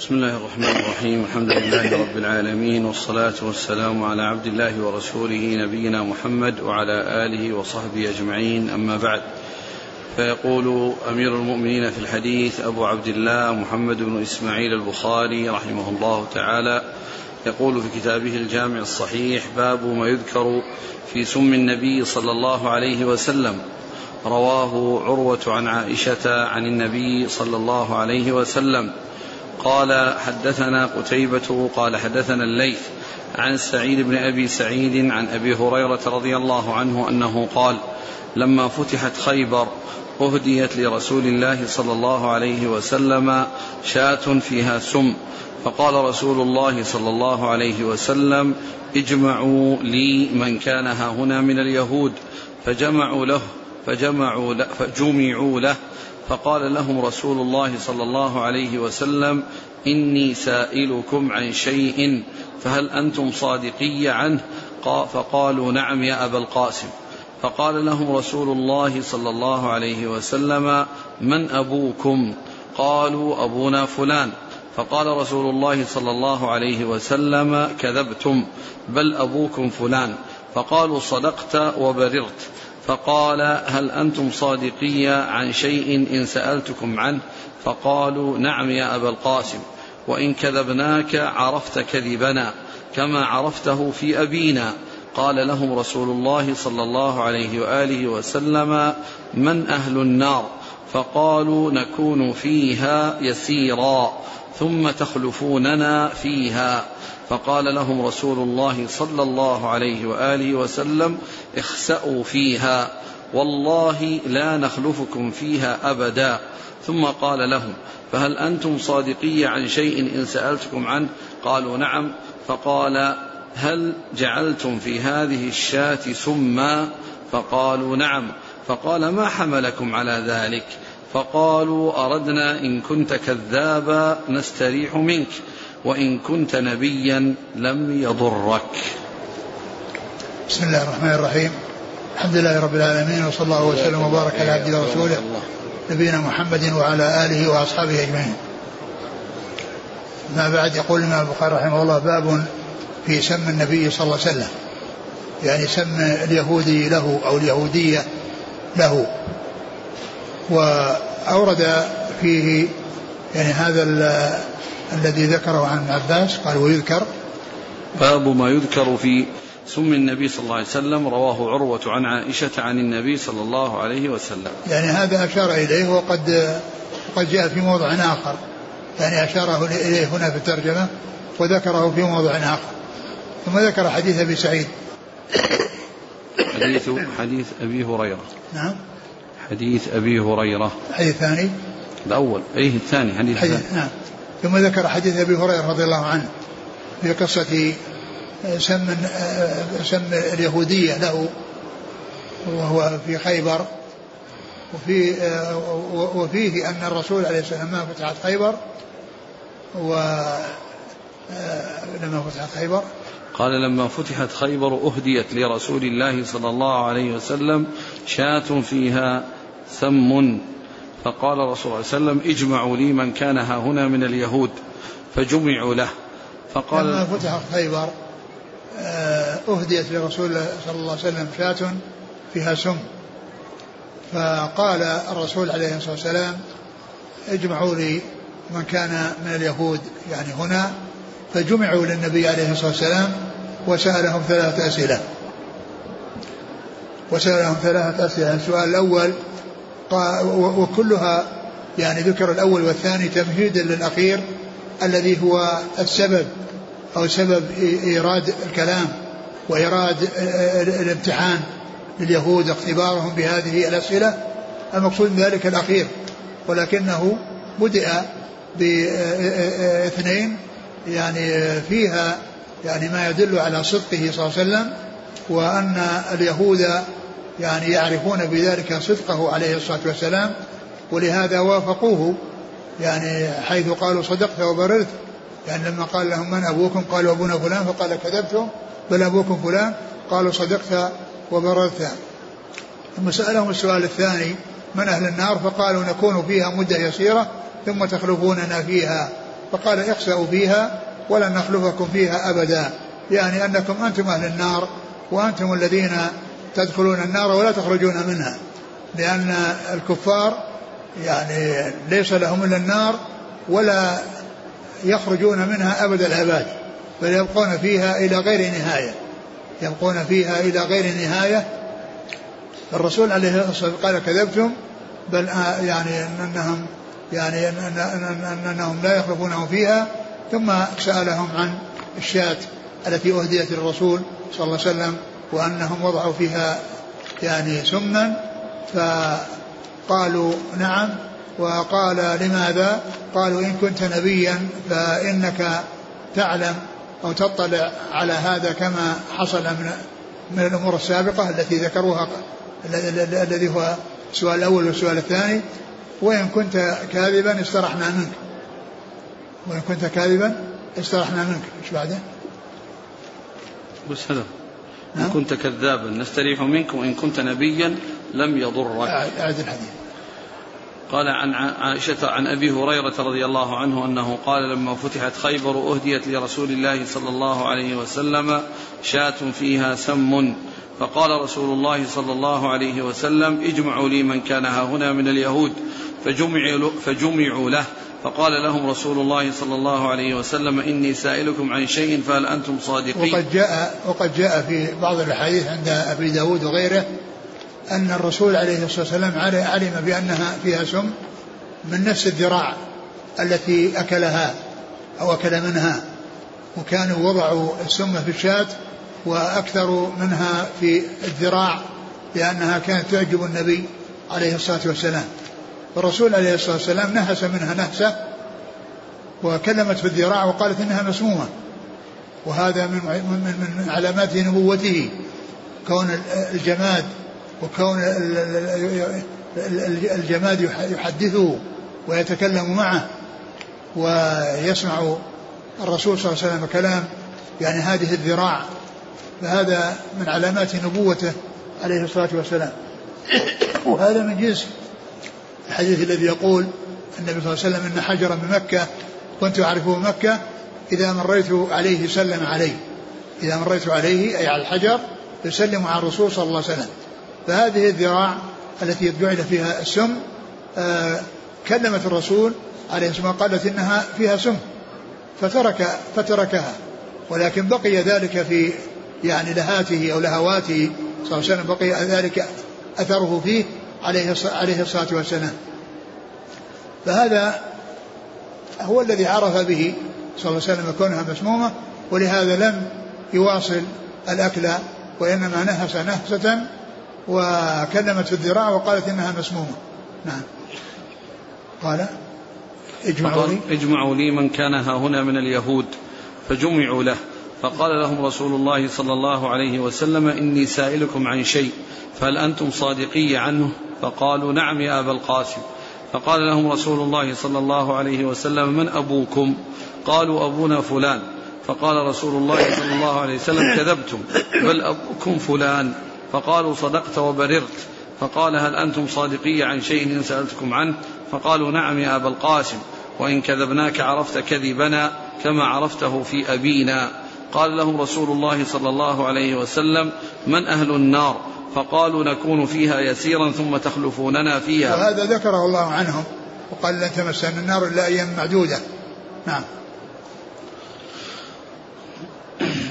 بسم الله الرحمن الرحيم. الحمد لله رب العالمين والصلاة والسلام على عبد الله ورسوله نبينا محمد وعلى آله وصحبه أجمعين. أما بعد فيقول أمير المؤمنين في الحديث أبو عبد الله محمد بن إسماعيل البخاري رحمه الله تعالى يقول في كتابه الجامع الصحيح باب ما يذكر في سم النبي صلى الله عليه وسلم. رواه عروة عن عائشة عن النبي صلى الله عليه وسلم. قال حدثنا قتيبة قال حدثنا الليث عن سعيد بن أبي سعيد عن أبي هريرة رضي الله عنه أنه قال لما فتحت خيبر أهديت لرسول الله صلى الله عليه وسلم شاة فيها سم فقال رسول الله صلى الله عليه وسلم اجمعوا لي من كان ها هنا من اليهود فجمعوا له فجمعوا له فجمعوا له فقال لهم رسول الله صلى الله عليه وسلم إني سائلكم عن شيء فهل أنتم صادقي عنه؟ فقالوا نعم يا أبا القاسم. فقال لهم رسول الله صلى الله عليه وسلم من أبوكم؟ قالوا أبونا فلان. فقال رسول الله صلى الله عليه وسلم كذبتم بل أبوكم فلان. فقالوا صدقت وبررت. فقال هل أنتم صادقي عن شيء إن سألتكم عنه؟ فقالوا نعم يا أبا القاسم وإن كذبناك عرفت كذبنا كما عرفته في أبينا. قال لهم رسول الله صلى الله عليه وآله وسلم من أهل النار؟ فقالوا نكون فيها يسيرا ثم تخلفوننا فيها. فقال لهم رسول الله صلى الله عليه وآله وسلم اخسأوا فيها والله لا نخلفكم فيها أبدا. ثم قال لهم فهل أنتم صادقي عن شيء إن سألتكم عنه؟ قالوا نعم. فقال هل جعلتم في هذه الشاة سما؟ فقالوا نعم. فقال ما حملكم على ذلك؟ فقالوا أردنا إن كنت كذابا نستريح منك. وإن كنت نبيا لم يضرك. بسم الله الرحمن الرحيم. الحمد لله رب العالمين وصلى الله وسلم وبارك على عبده ورسوله نبينا محمد وعلى آله وأصحابه أجمعين. ما بعد يقول الإمام البخاري رحمه الله باب في سم النبي صلى الله عليه وسلم. يعني سم اليهودي له أو اليهودية له. وأورد فيه يعني هذا الذي ذكره عن عباس قال ويذكر. باب ما يذكر في سم النبي صلى الله عليه وسلم رواه عروة عن عائشة عن النبي صلى الله عليه وسلم. يعني هذا أشار إليه وقد قد جاء في موضع آخر. يعني أشاره إليه هنا في الترجمة وذكره في موضع آخر. ثم ذكر حديث أبي سعيد. حديث حديث أبي هريرة. نعم. حديث أبي هريرة. الحديث الثاني الأول أيه الثاني؟ حديث, حديث نعم. ثم ذكر حديث أبي هريرة رضي الله عنه في قصة سم سم اليهودية له وهو في خيبر وفي وفيه أن الرسول عليه السلام لما فتحت خيبر و لما فتحت خيبر. قال لما فتحت خيبر أهديت لرسول الله صلى الله عليه وسلم شاة فيها سم فقال الرسول صلى الله عليه وسلم اجمعوا لي من كان ها هنا من اليهود. فجمعوا له. فقال لما فتحت خيبر آه، أهديت لرسول الله صلى الله عليه وسلم شاة فيها سم. فقال الرسول عليه الصلاة والسلام اجمعوا لي من كان من اليهود يعني هنا. فجمعوا للنبي عليه الصلاة والسلام وسألهم ثلاثة أسئلة. وسألهم ثلاثة أسئلة. السؤال الأول وكلها يعني ذكر الأول والثاني تمهيدا للأخير الذي هو السبب أو سبب إيراد الكلام وإيراد الامتحان لليهود اختبارهم بهذه الأسئلة. المقصود من ذلك الأخير ولكنه بدأ باثنين يعني فيها يعني ما يدل على صدقه صلى الله عليه وسلم وأن اليهود يعني يعرفون بذلك صدقه عليه الصلاة والسلام ولهذا وافقوه يعني حيث قالوا صدقت وبررت يعني لما قال لهم من أبوكم؟ قالوا أبونا فلان فقال كذبتم بل أبوكم فلان قالوا صدقت وبررت. ثم سألهم السؤال الثاني من أهل النار؟ فقالوا نكون فيها مدة يسيرة ثم تخلفوننا فيها. فقال اخسأوا فيها ولن نخلفكم فيها أبدا يعني أنكم أنتم أهل النار وأنتم الذين تدخلون النار ولا تخرجون منها لأن الكفار يعني ليس لهم إلا النار ولا يخرجون منها أبد الأباد بل يبقون فيها إلى غير نهاية يبقون فيها إلى غير نهاية. الرسول عليه الصلاة والسلام قال كذبتم بل يعني أنهم يعني أن أنهم لا يخلفونه فيها. ثم سألهم عن الشاة التي أهديت للرسول صلى الله عليه وسلم وأنهم وضعوا فيها يعني سما فقالوا نعم وقال لماذا قالوا إن كنت نبيا فإنك تعلم أو تطلع على هذا كما حصل من من الأمور السابقة التي ذكروها الذي هو السؤال الأول والسؤال الثاني وإن كنت كاذبا استرحنا منك وإن كنت كاذبا استرحنا منك إيش بعده؟ بس هذا؟ إن كنت كذابا نستريح منك وإن كنت نبيا لم يضرك. أعد الحديث. قال عن عائشة عن أبي هريرة رضي الله عنه أنه قال لما فتحت خيبر أهديت لرسول الله صلى الله عليه وسلم شاة فيها سم فقال رسول الله صلى الله عليه وسلم اجمعوا لي من كان ها هنا من اليهود فجمعوا, فجمعوا له فقال لهم رسول الله صلى الله عليه وسلم إني سائلكم عن شيء فهل أنتم صادقين؟ وقد جاء, وقد جاء في بعض الأحاديث عند أبي داود وغيره أن الرسول عليه الصلاة والسلام علم بأنها فيها سم من نفس الذراع التي أكلها أو أكل منها وكانوا وضعوا السم في الشاة وأكثروا منها في الذراع لأنها كانت تعجب النبي عليه الصلاة والسلام. والرسول عليه الصلاة والسلام نهس منها نهسة وكلمت في الذراع وقالت إنها مسمومة. وهذا من من من علامات نبوته. كون الجماد وكون الجماد يحدثه ويتكلم معه ويسمع الرسول صلى الله عليه وسلم كلام يعني هذه الذراع. فهذا من علامات نبوته عليه الصلاة والسلام. وهذا من جنس الحديث الذي يقول النبي صلى الله عليه وسلم إن حجرا بمكه كنت اعرفه مكة إذا مريت عليه سلم علي إذا مريت عليه أي على الحجر يسلم على الرسول صلى الله عليه وسلم. فهذه الذراع التي جعل فيها السم آه كلمت الرسول عليه الصلاة قالت إنها فيها سم فترك فتركها. ولكن بقي ذلك في يعني لهاته أو لهواته صلى الله عليه وسلم بقي ذلك أثره فيه عليه عليه الصلاة والسلام. فهذا هو الذي عرف به صلى الله عليه وسلم كونها مسمومة ولهذا لم يواصل الأكل وإنما نهس نهسة وكلمت في الذراع وقالت إنها مسمومة. نعم. قال اجمعوا لي. اجمعوا لي من كان ها هنا من اليهود فجمعوا له. فقال لهم رسول الله صلى الله عليه وسلم إني سائلكم عن شيء فهل أنتم صادقي عنه؟ فقالوا نعم يا أبا القاسم. فقال لهم رسول الله صلى الله عليه وسلم من أبوكم؟ قالوا أبونا فلان. فقال رسول الله صلى الله عليه وسلم كذبتم بل أبوكم فلان. فقالوا صدقت وبررت. فقال هل أنتم صادقي عن شيء إن سألتكم عنه؟ فقالوا نعم يا أبا القاسم. وإن كذبناك عرفت كذبنا كما عرفته في أبينا. قال لهم رسول الله صلى الله عليه وسلم من أهل النار؟ فقالوا نكون فيها يسيرا ثم تخلفوننا فيها. وهذا ذكره الله عنهم وقال لن تمسنا النار إلا أيام معدودة. نعم.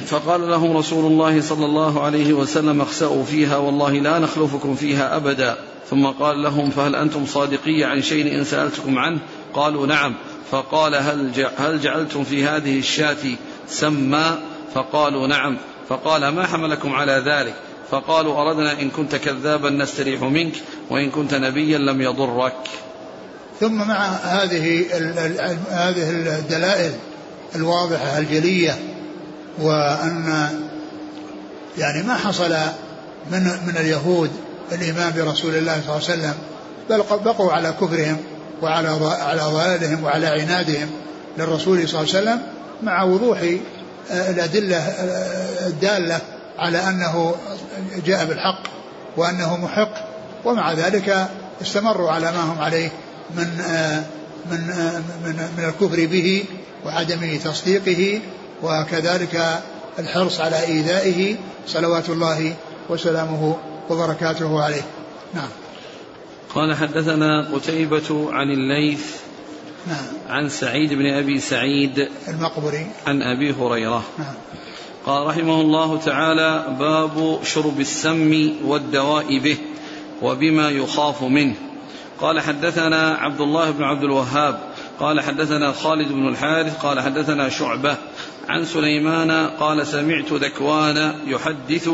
فقال لهم رسول الله صلى الله عليه وسلم اخسأوا فيها والله لا نخلفكم فيها أبدا. ثم قال لهم فهل أنتم صادقي عن شيء إن سألتكم عنه؟ قالوا نعم. فقال هل, هل جعلتم في هذه الشاة سما فقالوا نعم. فقال ما حملكم على ذلك؟ فقالوا أردنا إن كنت كذابا نستريح منك وإن كنت نبيا لم يضرك. ثم مع هذه هذه الدلائل الواضحة الجلية وأن يعني ما حصل من من اليهود الإيمان برسول الله صلى الله عليه وسلم بل بقوا على كفرهم وعلى على ضلالهم وعلى عنادهم للرسول صلى الله عليه وسلم مع وضوح الأدلة الدالة على أنه جاء بالحق وأنه محق ومع ذلك استمروا على ما هم عليه من من من من الكفر به وعدم تصديقه وكذلك الحرص على إيذائه صلوات الله وسلامه وبركاته عليه. نعم. قال حدثنا قتيبة عن الليث نعم. عن سعيد بن أبي سعيد المقبري. عن أبي هريرة. نعم. قال رحمه الله تعالى باب شرب السم والدواء به وبما يخاف منه. قال حدثنا عبد الله بن عبد الوهاب. قال حدثنا خالد بن الحارث. قال حدثنا شعبة. عن سليمان. قال سمعت ذكوان يحدث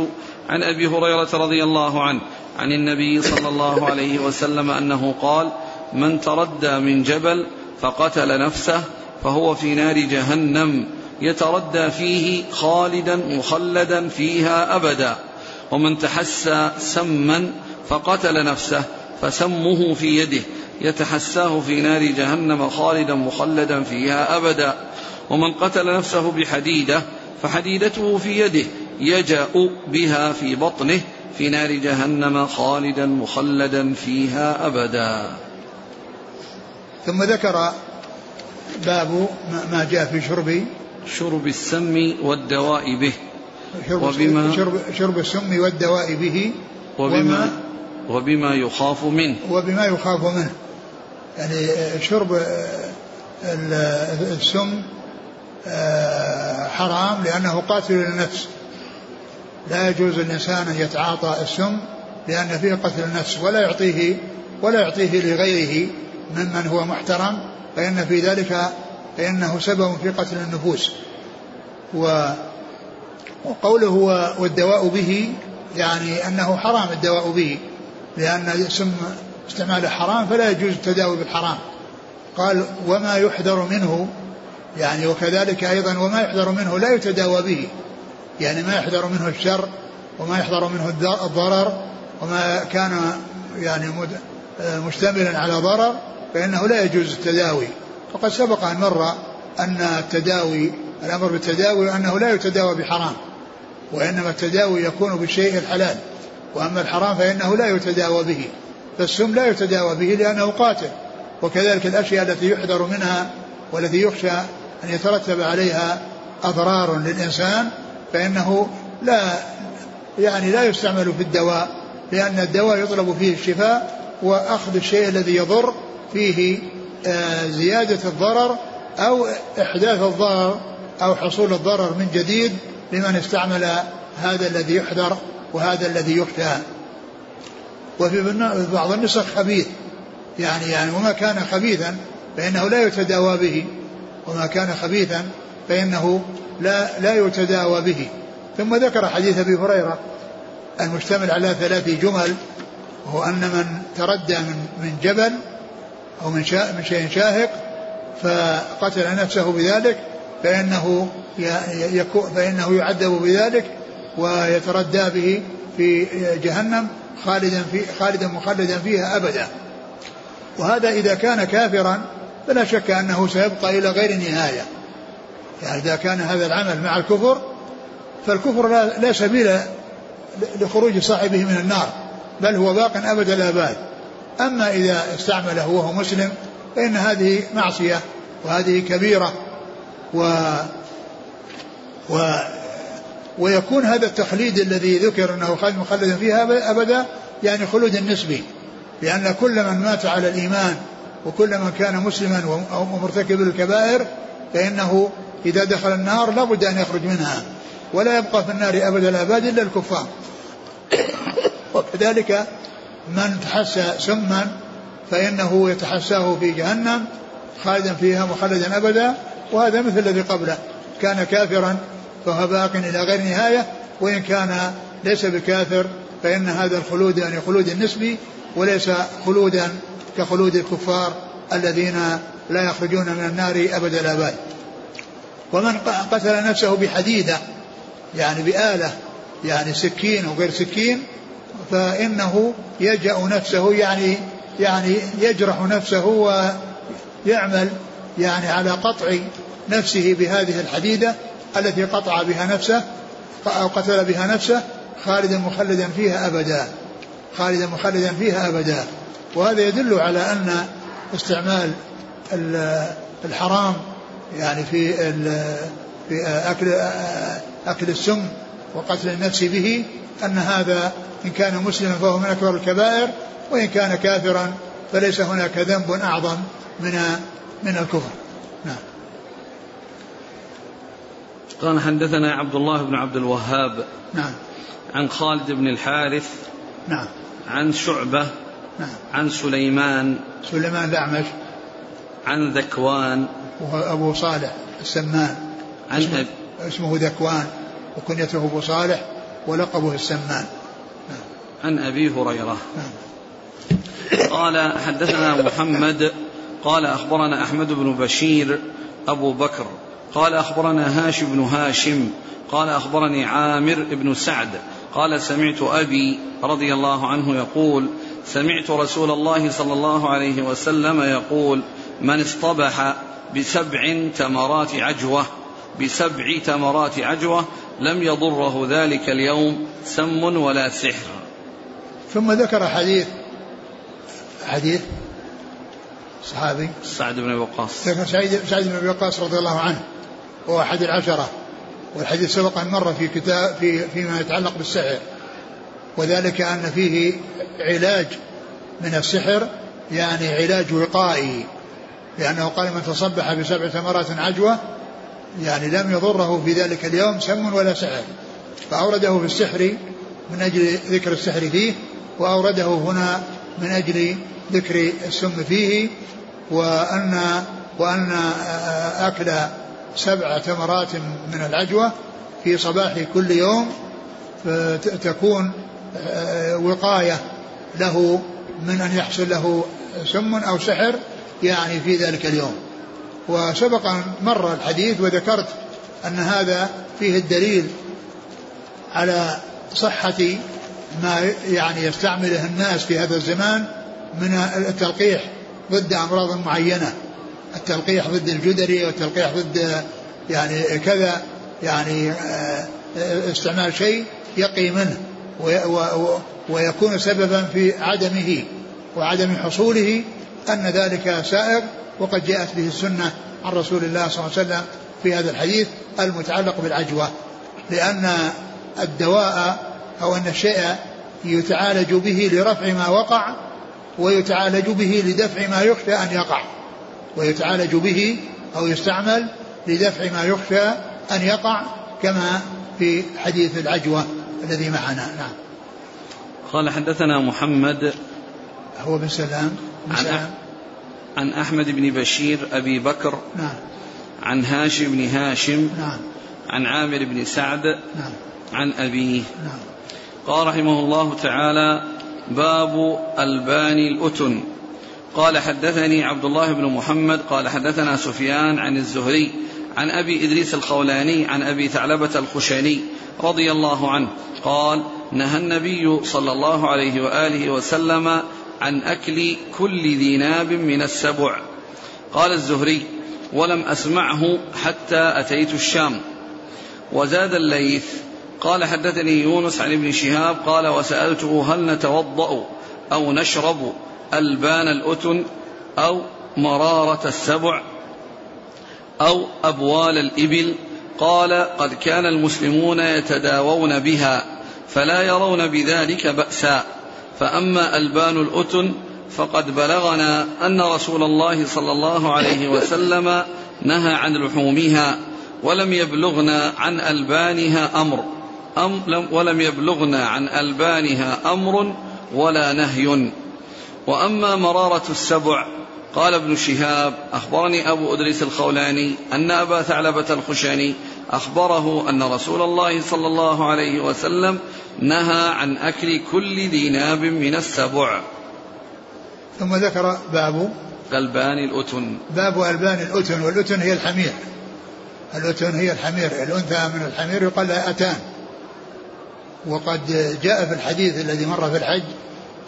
عن أبي هريرة رضي الله عنه عن النبي صلى الله عليه وسلم أنه قال من تردى من جبل فقتل نفسه فهو في نار جهنم يتردى فيه خالدا مخلدا فيها أبدا. ومن تحسى سما فقتل نفسه فسمه في يده يتحساه في نار جهنم خالدا مخلدا فيها أبدا. ومن قتل نفسه بحديدة فحديدته في يده يجأ بها في بطنه في نار جهنم خالدا مخلدا فيها أبدا. ثم ذكر باب ما جاء في شرب شرب السم والدواء به. شرب وبما شرب, شرب السم والدواء به وبما وبما يخاف منه. وبما يخاف منه. يعني شرب السم آه، حرام لأنه قاتل للنفس. لا يجوز للإنسان أن يتعاطى السم لأن فيه قتل النفس ولا يعطيه ولا يعطيه لغيره. ممن هو محترم فإن في ذلك فإنه سبب في قتل النفوس. و وقوله والدواء به يعني أنه حرام الدواء به لأن السم استعماله حرام فلا يجوز التداوي بالحرام. قال وما يحذر منه يعني وكذلك أيضا وما يحذر منه لا يتداوى به. يعني ما يحذر منه الشر وما يحذر منه الضرر وما كان يعني مشتملا على ضرر فإنه لا يجوز التداوي. وقد سبق أن مر أن التداوي الأمر بالتداوي أنه لا يتداوى بحرام وإنما التداوي يكون بالشيء الحلال. وأما الحرام فإنه لا يتداوى به. فالسم لا يتداوى به لأنه قاتل. وكذلك الأشياء التي يحذر منها والتي يخشى أن يترتب عليها أضرار للإنسان فإنه لا يعني لا يستعمل في الدواء لأن الدواء يطلب فيه الشفاء وأخذ الشيء الذي يضر فيه آه، زيادة الضرر أو إحداث الضرر أو حصول الضرر من جديد لمن استعمل هذا الذي يحذر وهذا الذي يخشى. وفي بعض النسخ خبيث يعني يعني وما كان خبيثا فإنه لا يتداوى به وما كان خبيثا فإنه لا لا يتداوى به. ثم ذكر حديث أبي هريرة المشتمل على ثلاث جمل وهو أن من تردى من من جبل أو من من شيء شاهق فقتل نفسه بذلك فإنه فإنه يعذب بذلك ويتردى به في جهنم خالدا في خالدا مخلدا فيها أبدا. وهذا إذا كان كافرا فلا شك أنه سيبقى إلى غير نهاية. يعني إذا كان هذا العمل مع الكفر فالكفر لا, لا سبيل لخروج صاحبه من النار بل هو باق أبد الآباد. أما إذا استعمله وهو مسلم فإن هذه معصية وهذه كبيرة و و ويكون هذا التخليد الذي ذكر أنه خالد مخلدا فيها أبدا يعني خلود نسبي لأن كل من مات على الإيمان وكل من كان مسلما ومرتكب للكبائر فإنه إذا دخل النار لابد أن يخرج منها ولا يبقى في النار أبد الآباد إلا الكفار. وكذلك من تحسى سما فإنه يتحساه في جهنم خالدا فيها مخلدا أبدا وهذا مثل الذي قبله. كان كافرا فهو باق إلى غير نهاية وإن كان ليس بكافر فإن هذا الخلود يعني خلود نسبي وليس خلودا كخلود الكفار الذين لا يخرجون من النار أبد الآباد ومن قتل نفسه بحديدة يعني بآلة يعني سكين وغير سكين فإنه يجأ نفسه يعني يعني يجرح نفسه ويعمل يعني على قطع نفسه بهذه الحديدة التي قطع بها نفسه أو قتل بها نفسه خالدا مخلدا فيها أبدا خالدا مخلدا فيها أبدا. وهذا يدل على أن استعمال الحرام يعني في في أكل أكل السم وقتل النفس به أن هذا إن كان مسلما فهو من أكبر الكبائر وإن كان كافرا فليس هناك ذنب أعظم من من الكفر. نعم. قال حدثنا عبد الله بن عبد الوهاب نعم. عن خالد بن الحارث نعم. عن شعبة نعم. عن سليمان سليمان الأعمش. عن ذكوان وهو أبو صالح السمان. عن اسمه, اسمه ذكوان. وكنيته أبو صالح ولقبه السمان. عن أبي هريرة. قال حدثنا محمد قال أخبرنا أحمد بن بشير أبو بكر قال أخبرنا هاشم بن هاشم قال أخبرني عامر بن سعد قال سمعت أبي رضي الله عنه يقول سمعت رسول الله صلى الله عليه وسلم يقول من اصطبح بسبع تمرات عجوة بسبع تمرات عجوة لم يضره ذلك اليوم سم ولا سحر. ثم ذكر حديث حديث صحابي. سعد بن وقاص. ذكر سعيد سعد بن وقاص رضي الله عنه هو أحد العشرة. والحديث سبق أن مر في كتاب في فيما يتعلق بالسحر. وذلك أن فيه علاج من السحر يعني علاج وقائي. لأنه قال من تصبح بسبع ثمرات عجوة يعني لم يضره في ذلك اليوم سم ولا سحر. فأورده في السحر من أجل ذكر السحر فيه وأورده هنا من أجل ذكر السم فيه وأن وأن أكل سبع تمرات من العجوة في صباح كل يوم تكون وقاية له من أن يحصل له سم أو سحر يعني في ذلك اليوم. وسبق أن مر الحديث وذكرت أن هذا فيه الدليل على صحة ما يعني يستعمله الناس في هذا الزمان من التلقيح ضد أمراض معينة التلقيح ضد الجدري والتلقيح ضد يعني كذا يعني آه، استعمال شيء يقي منه ويكون سببا في عدمه وعدم حصوله أن ذلك سائر وقد جاءت به السنة عن رسول الله صلى الله عليه وسلم في هذا الحديث المتعلق بالعجوة لأن الدواء أو أن الشيء يتعالج به لرفع ما وقع ويتعالج به لدفع ما يخشى أن يقع ويتعالج به أو يستعمل لدفع ما يخشى أن يقع كما في حديث العجوة الذي معنا. نعم. قال حدثنا محمد هو بن سلام. بن سلام. عن أحمد بن بشير أبي بكر نعم. عن هاشم بن هاشم نعم. عن عامر بن سعد نعم. عن أبيه. نعم. قال رحمه الله تعالى باب الباني الأتن. قال حدثني عبد الله بن محمد قال حدثنا سفيان عن الزهري عن أبي إدريس الخولاني عن أبي ثعلبة الخشني رضي الله عنه قال نهى النبي صلى الله عليه وآله وسلم عن أكل كل ذي ناب من السبع. قال الزهري ولم أسمعه حتى أتيت الشام. وزاد الليث قال حدثني يونس عن ابن شهاب قال وسألته هل نتوضأ أو نشرب ألبان الأتن أو مرارة السبع أو أبوال الإبل؟ قال قد كان المسلمون يتداوون بها فلا يرون بذلك بأسا. فأما ألبان الأتن فقد بلغنا أن رسول الله صلى الله عليه وسلم نهى عن لحومها ولم يبلغنا عن ألبانها أمر أم ولم يبلغنا عن ألبانها أمر ولا نهي. وأما مرارة السبع قال ابن شهاب أخبرني أبو أدريس الخولاني أن أبا ثعلبة الخشاني أخبره أن رسول الله صلى الله عليه وسلم نهى عن أكل كل ذي ناب من السبع. ثم ذكر باب ألبان الأتن. باب ألبان الأتن والأتن هي الحمير. الأتن هي الحمير الأنثى من الحمير يقال لها أتان. وقد جاء في الحديث الذي مر في الحج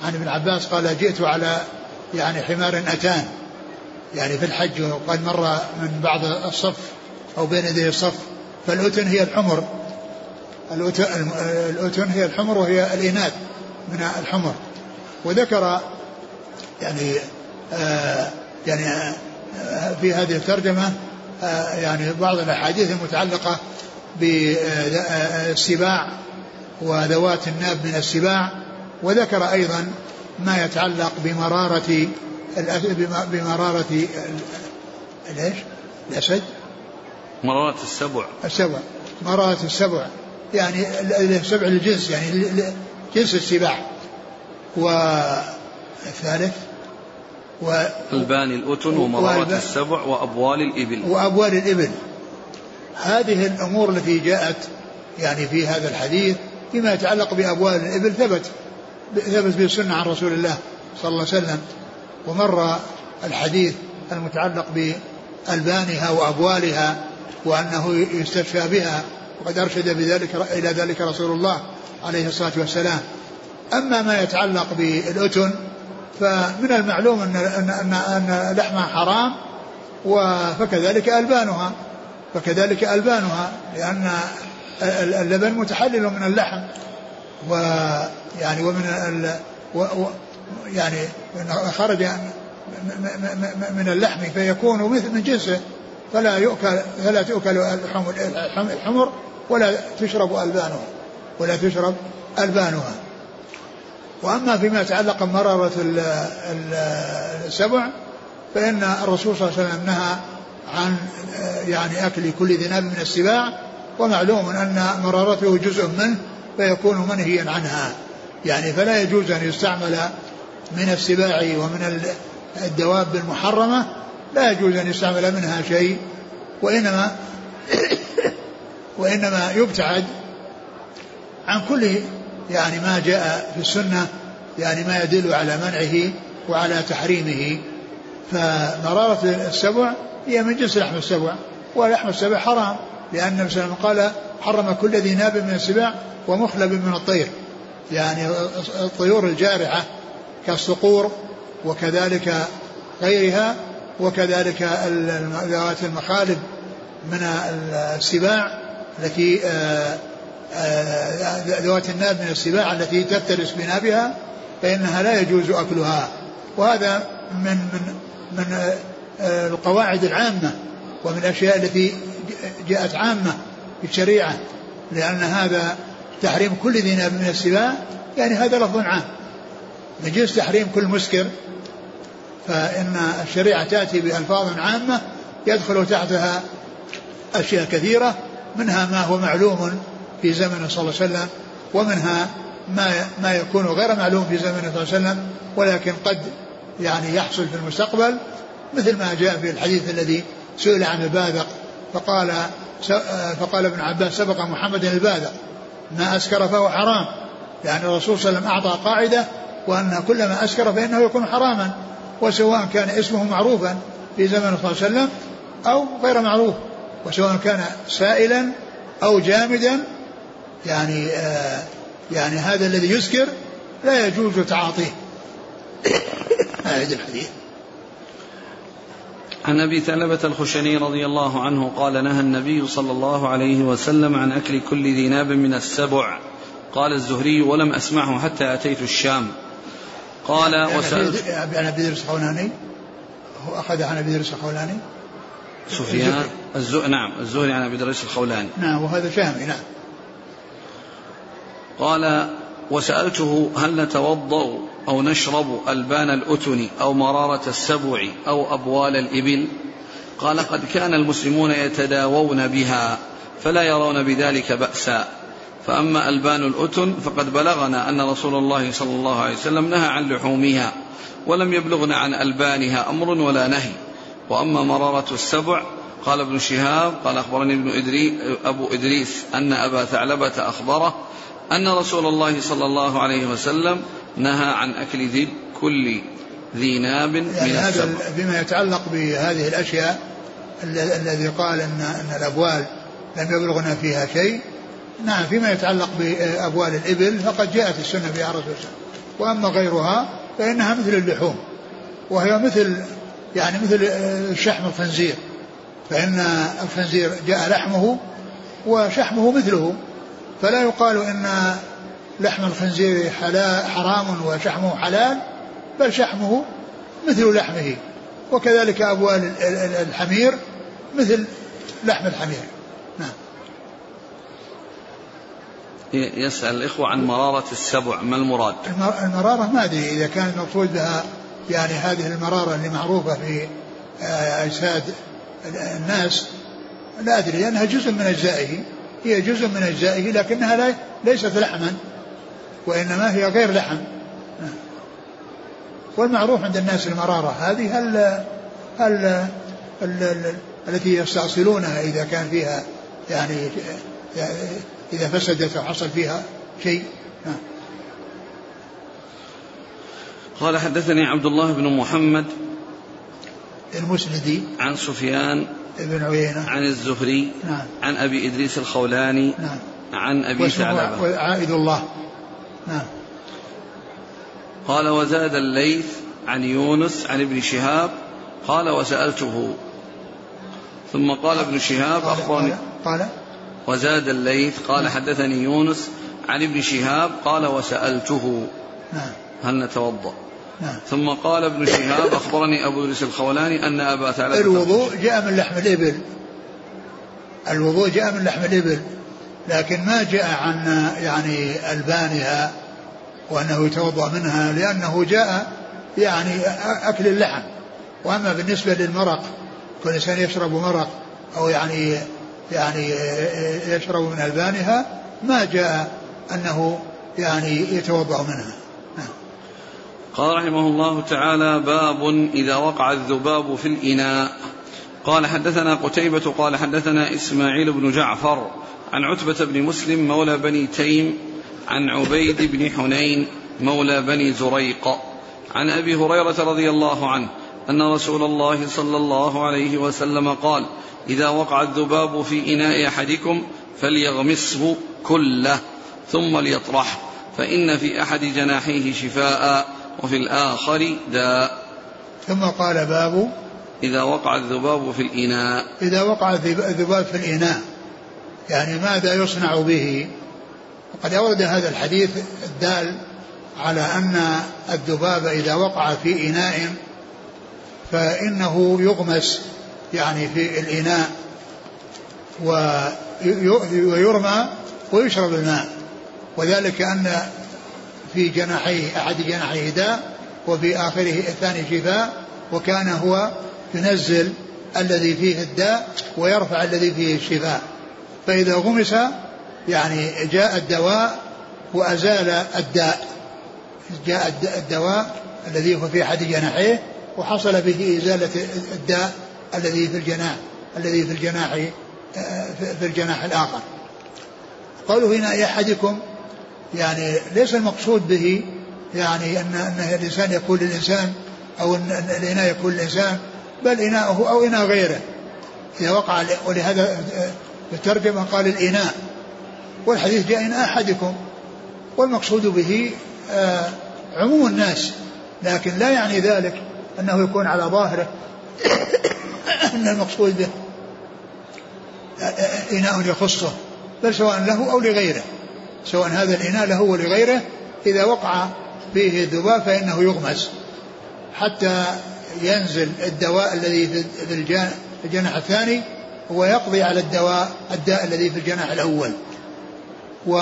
عن ابن عباس قال جئت على يعني حمار أتان. يعني في الحج وقد مر من بعض الصف أو بين يدي الصف. فالأتن هي الحمر. الأتن هي الحمر وهي الإناث من الحمر. وذكر يعني آه يعني آه في هذه الترجمة آه، يعني بعض الأحاديث المتعلقة بالسباع وذوات الناب من السباع. وذكر أيضا ما يتعلق بمرارة بمرارة؟ الأسد. مرارة السبع. السبع. مرارة السبع. يعني السبع الجنس يعني جنس السباع. والثالث و الباني الأتن ومرارة السبع وأبوال الإبل. وأبوال الإبل. هذه الأمور التي جاءت يعني في هذا الحديث فيما يتعلق بأبوال الإبل ثبت ثبت به السنة عن رسول الله صلى الله عليه وسلم. ومر الحديث المتعلق بألبانها وأبوالها وأنه يستشفى بها وقد أرشد بذلك إلى ذلك رسول الله عليه الصلاة والسلام. أما ما يتعلق بالأتن فمن المعلوم أن أن أن, أن لحمها حرام فكذلك ألبانها فكذلك ألبانها لأن اللبن متحلل من اللحم ويعني ومن ال و يعني خرج من اللحم فيكون مثل من جنسه. فلا يؤكل فلا تؤكل الحمر ولا تشرب ألبانها ولا تشرب ألبانها. وأما فيما يتعلق بمرارة السبع فإن الرسول صلى الله عليه وسلم نهى عن يعني أكل كل ذناب من السباع ومعلوم أن مرارته جزء منه فيكون منهيا عنها. يعني فلا يجوز أن يستعمل من السباع ومن الدواب المحرمة لا يجوز أن يستعمل منها شيء وإنما وإنما يبتعد عن كل يعني ما جاء في السنة يعني ما يدل على منعه وعلى تحريمه. فمرارة السبع هي من جنس لحم السبع ولحم السبع حرام لأن النبي صلى الله عليه وسلم قال حرم كل ذي ناب من السباع ومخلب من الطير. يعني الطيور الجارحة كالصقور وكذلك غيرها وكذلك ذوات المخالب من السباع التي آه، آه، ذوات الناب من السباع التي تفترس بنابها فإنها لا يجوز أكلها. وهذا من من من آه، القواعد العامة ومن الأشياء التي جاءت عامة في الشريعة لأن هذا تحريم كل ذي ناب من السباع يعني هذا لفظ عام. جنس تحريم كل مسكر فإن الشريعة تأتي بألفاظ عامة يدخل تحتها أشياء كثيرة منها ما هو معلوم في زمن صلى الله عليه وسلم ومنها ما ما يكون غير معلوم في زمن صلى الله عليه وسلم ولكن قد يعني يحصل في المستقبل مثل ما جاء في الحديث الذي سئل عن الباذق فقال فقال ابن عباس سبق محمد الباذق ما أسكر فهو حرام. يعني الرسول صلى الله عليه وسلم أعطى قاعدة وأن كل ما أسكر فإنه يكون حراما. وسواء كان اسمه معروفا في زمن صلى الله عليه وسلم أو غير معروف وسواء كان سائلا أو جامدا يعني آه يعني هذا الذي يسكر لا يجوز تعاطيه. هذا الحديث. عن أبي ثعلبه الخشني رضي الله عنه قال نهى النبي صلى الله عليه وسلم عن أكل كل ذي ناب من السبع. قال الزهري ولم أسمعه حتى أتيت الشام. قال وسألت عن ابي ادريس الخولاني هو أخذ عن أبي ادريس الخولاني سفيان الزهري. نعم الزهري عن أبي ادريس الخولاني. نعم وهذا شامي نعم. قال وسألته هل نتوضأ أو نشرب ألبان الأتن أو مرارة السبع أو أبوال الإبل؟ قال قد كان المسلمون يتداوون بها فلا يرون بذلك بأسا. فأما ألبان الأتن فقد بلغنا أن رسول الله صلى الله عليه وسلم نهى عن لحومها ولم يبلغنا عن ألبانها أمر ولا نهي. وأما مرارة السبع قال ابن شهاب قال أخبرني ابن إدريس أبو إدريس أن أبا ثعلبة أخبره أن رسول الله صلى الله عليه وسلم نهى عن أكل ذي كل ذي ناب من يعني هذا فيما يتعلق بهذه الأشياء الذي قال أن, أن الأبوال لم يبلغنا فيها شيء نعم فيما يتعلق بأبوال الإبل فقد جاءت السنة في رسول الله وأما غيرها فإنها مثل اللحوم وهي مثل يعني مثل شحم الخنزير. فإن الخنزير جاء لحمه وشحمه مثله. فلا يقال إن لحم الخنزير حرام وشحمه حلال بل شحمه مثل لحمه. وكذلك أبوال الحمير مثل لحم الحمير نعم يسأل الإخوة عن مرارة السبع ما المراد؟ المرارة ما أدري إذا كان المقصود بها يعني هذه المرارة اللي معروفة في آه، أجساد الناس لا أدري لأنها جزء من أجزائه هي جزء من أجزائه لكنها ليست لحما وإنما هي غير لحم. والمعروف عند الناس المرارة هذه هل هل, التي يستأصلونها إذا كان فيها يعني إذا فسدت أو حصل فيها شيء. قال حدثني عبد الله بن محمد المسندي عن سفيان بن عيينة. عن الزهري نعم. عن أبي إدريس الخولاني نعم. عن أبي ثعلبة عائد الله. نعم. قال وزاد الليث عن يونس عن ابن شهاب. قال وسألته. ثم قال ابن شهاب أخبرني. قال, قال وزاد الليث قال. حدثني يونس عن ابن شهاب قال وسألته نعم هل نتوضأ نعم. ثم قال ابن شهاب أخبرني أبو إدريس الخولاني أن أبا ثعلبة الوضوء جاء من لحم الإبل الوضوء جاء من لحم الإبل لكن ما جاء عن يعني ألبانها وأنه يتوضأ منها لأنه جاء يعني أكل اللحم وأما بالنسبة للمرق كل إنسان يشرب مرق أو يعني يعني يشرب من ألبانها ما جاء أنه يعني يتوضأ منها نعم. قال رحمه الله تعالى باب إذا وقع الذباب في الإناء قال حدثنا قتيبة قال حدثنا إسماعيل بن جعفر عن عتبة بن مسلم مولى بني تيم عن عبيد بن حنين مولى بني زريق عن أبي هريرة رضي الله عنه أن رسول الله صلى الله عليه وسلم قال إذا وقع الذباب في إناء أحدكم فليغمسه كله ثم ليطرح فإن في أحد جناحيه شفاء وفي الآخر داء. ثم قال باب إذا وقع الذباب في الإناء. إذا وقع الذباب في الإناء يعني ماذا يصنع به؟ وقد أورد هذا الحديث الدال على أن الذباب إذا وقع في إناء فإنه يغمس يعني في الإناء ويرمى ويشرب الماء. وذلك أن في جناحيه أحد جناحيه داء وفي آخره الثاني شفاء وكان هو ينزل الذي فيه الداء ويرفع الذي فيه الشفاء. فإذا غمس يعني جاء الدواء وأزال الداء. جاء الدواء الذي هو في أحد جناحيه وحصل به إزالة الداء الذي في الجناح الذي في الجناح في الجناح الآخر. قوله هنا أحدكم يعني ليس المقصود به يعني أن أن الإنسان يكون للإنسان أو أن الإناء يكون للإنسان بل إناؤه أو إناء غيره. إذا وقع ولهذا الترجمة قال الإناء. والحديث جاء إن أحدكم. والمقصود به آه، عموم الناس. لكن لا يعني ذلك. أنه يكون على ظاهره. أن المقصود به إناء يخصه بل سواء له أو لغيره. سواء هذا الإناء له ولغيره إذا وقع فيه الذباب فإنه يغمس. حتى ينزل الدواء الذي في الجناح الثاني ويقضي على الدواء الداء الذي في الجناح الأول. و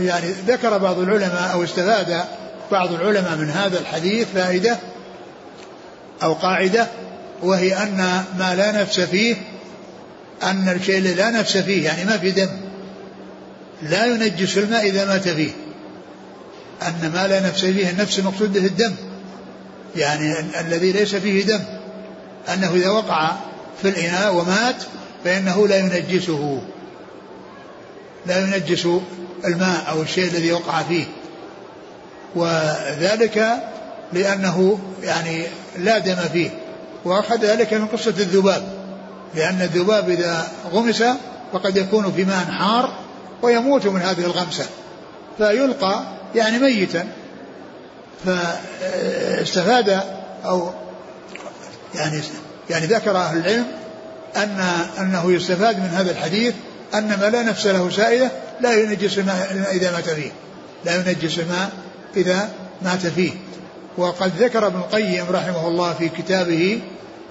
يعني ذكر بعض العلماء أو استفاد بعض العلماء من هذا الحديث فائدة أو قاعدة وهي أن ما لا نفس فيه أن الشيء اللي لا نفس فيه يعني ما في دم. لا ينجس الماء إذا مات فيه. أن ما لا نفس فيه النفس المقصود به الدم. يعني الذي ليس فيه دم. أنه إذا وقع في الإناء ومات فإنه لا ينجسه. لا ينجس الماء أو الشيء الذي وقع فيه. وذلك لأنه يعني لا دم فيه وأخذ ذلك من قصة الذباب لأن الذباب إذا غمس فقد يكون في ماء حار ويموت من هذه الغمسة فيلقى يعني ميتا فاستفاد أو يعني يعني ذكر أهل العلم أن أنه يستفاد من هذا الحديث أن ما لا نفس له سائلة لا ينجس الماء إذا مات فيه لا ينجس الماء إذا مات فيه. وقد ذكر ابن القيم رحمه الله في كتابه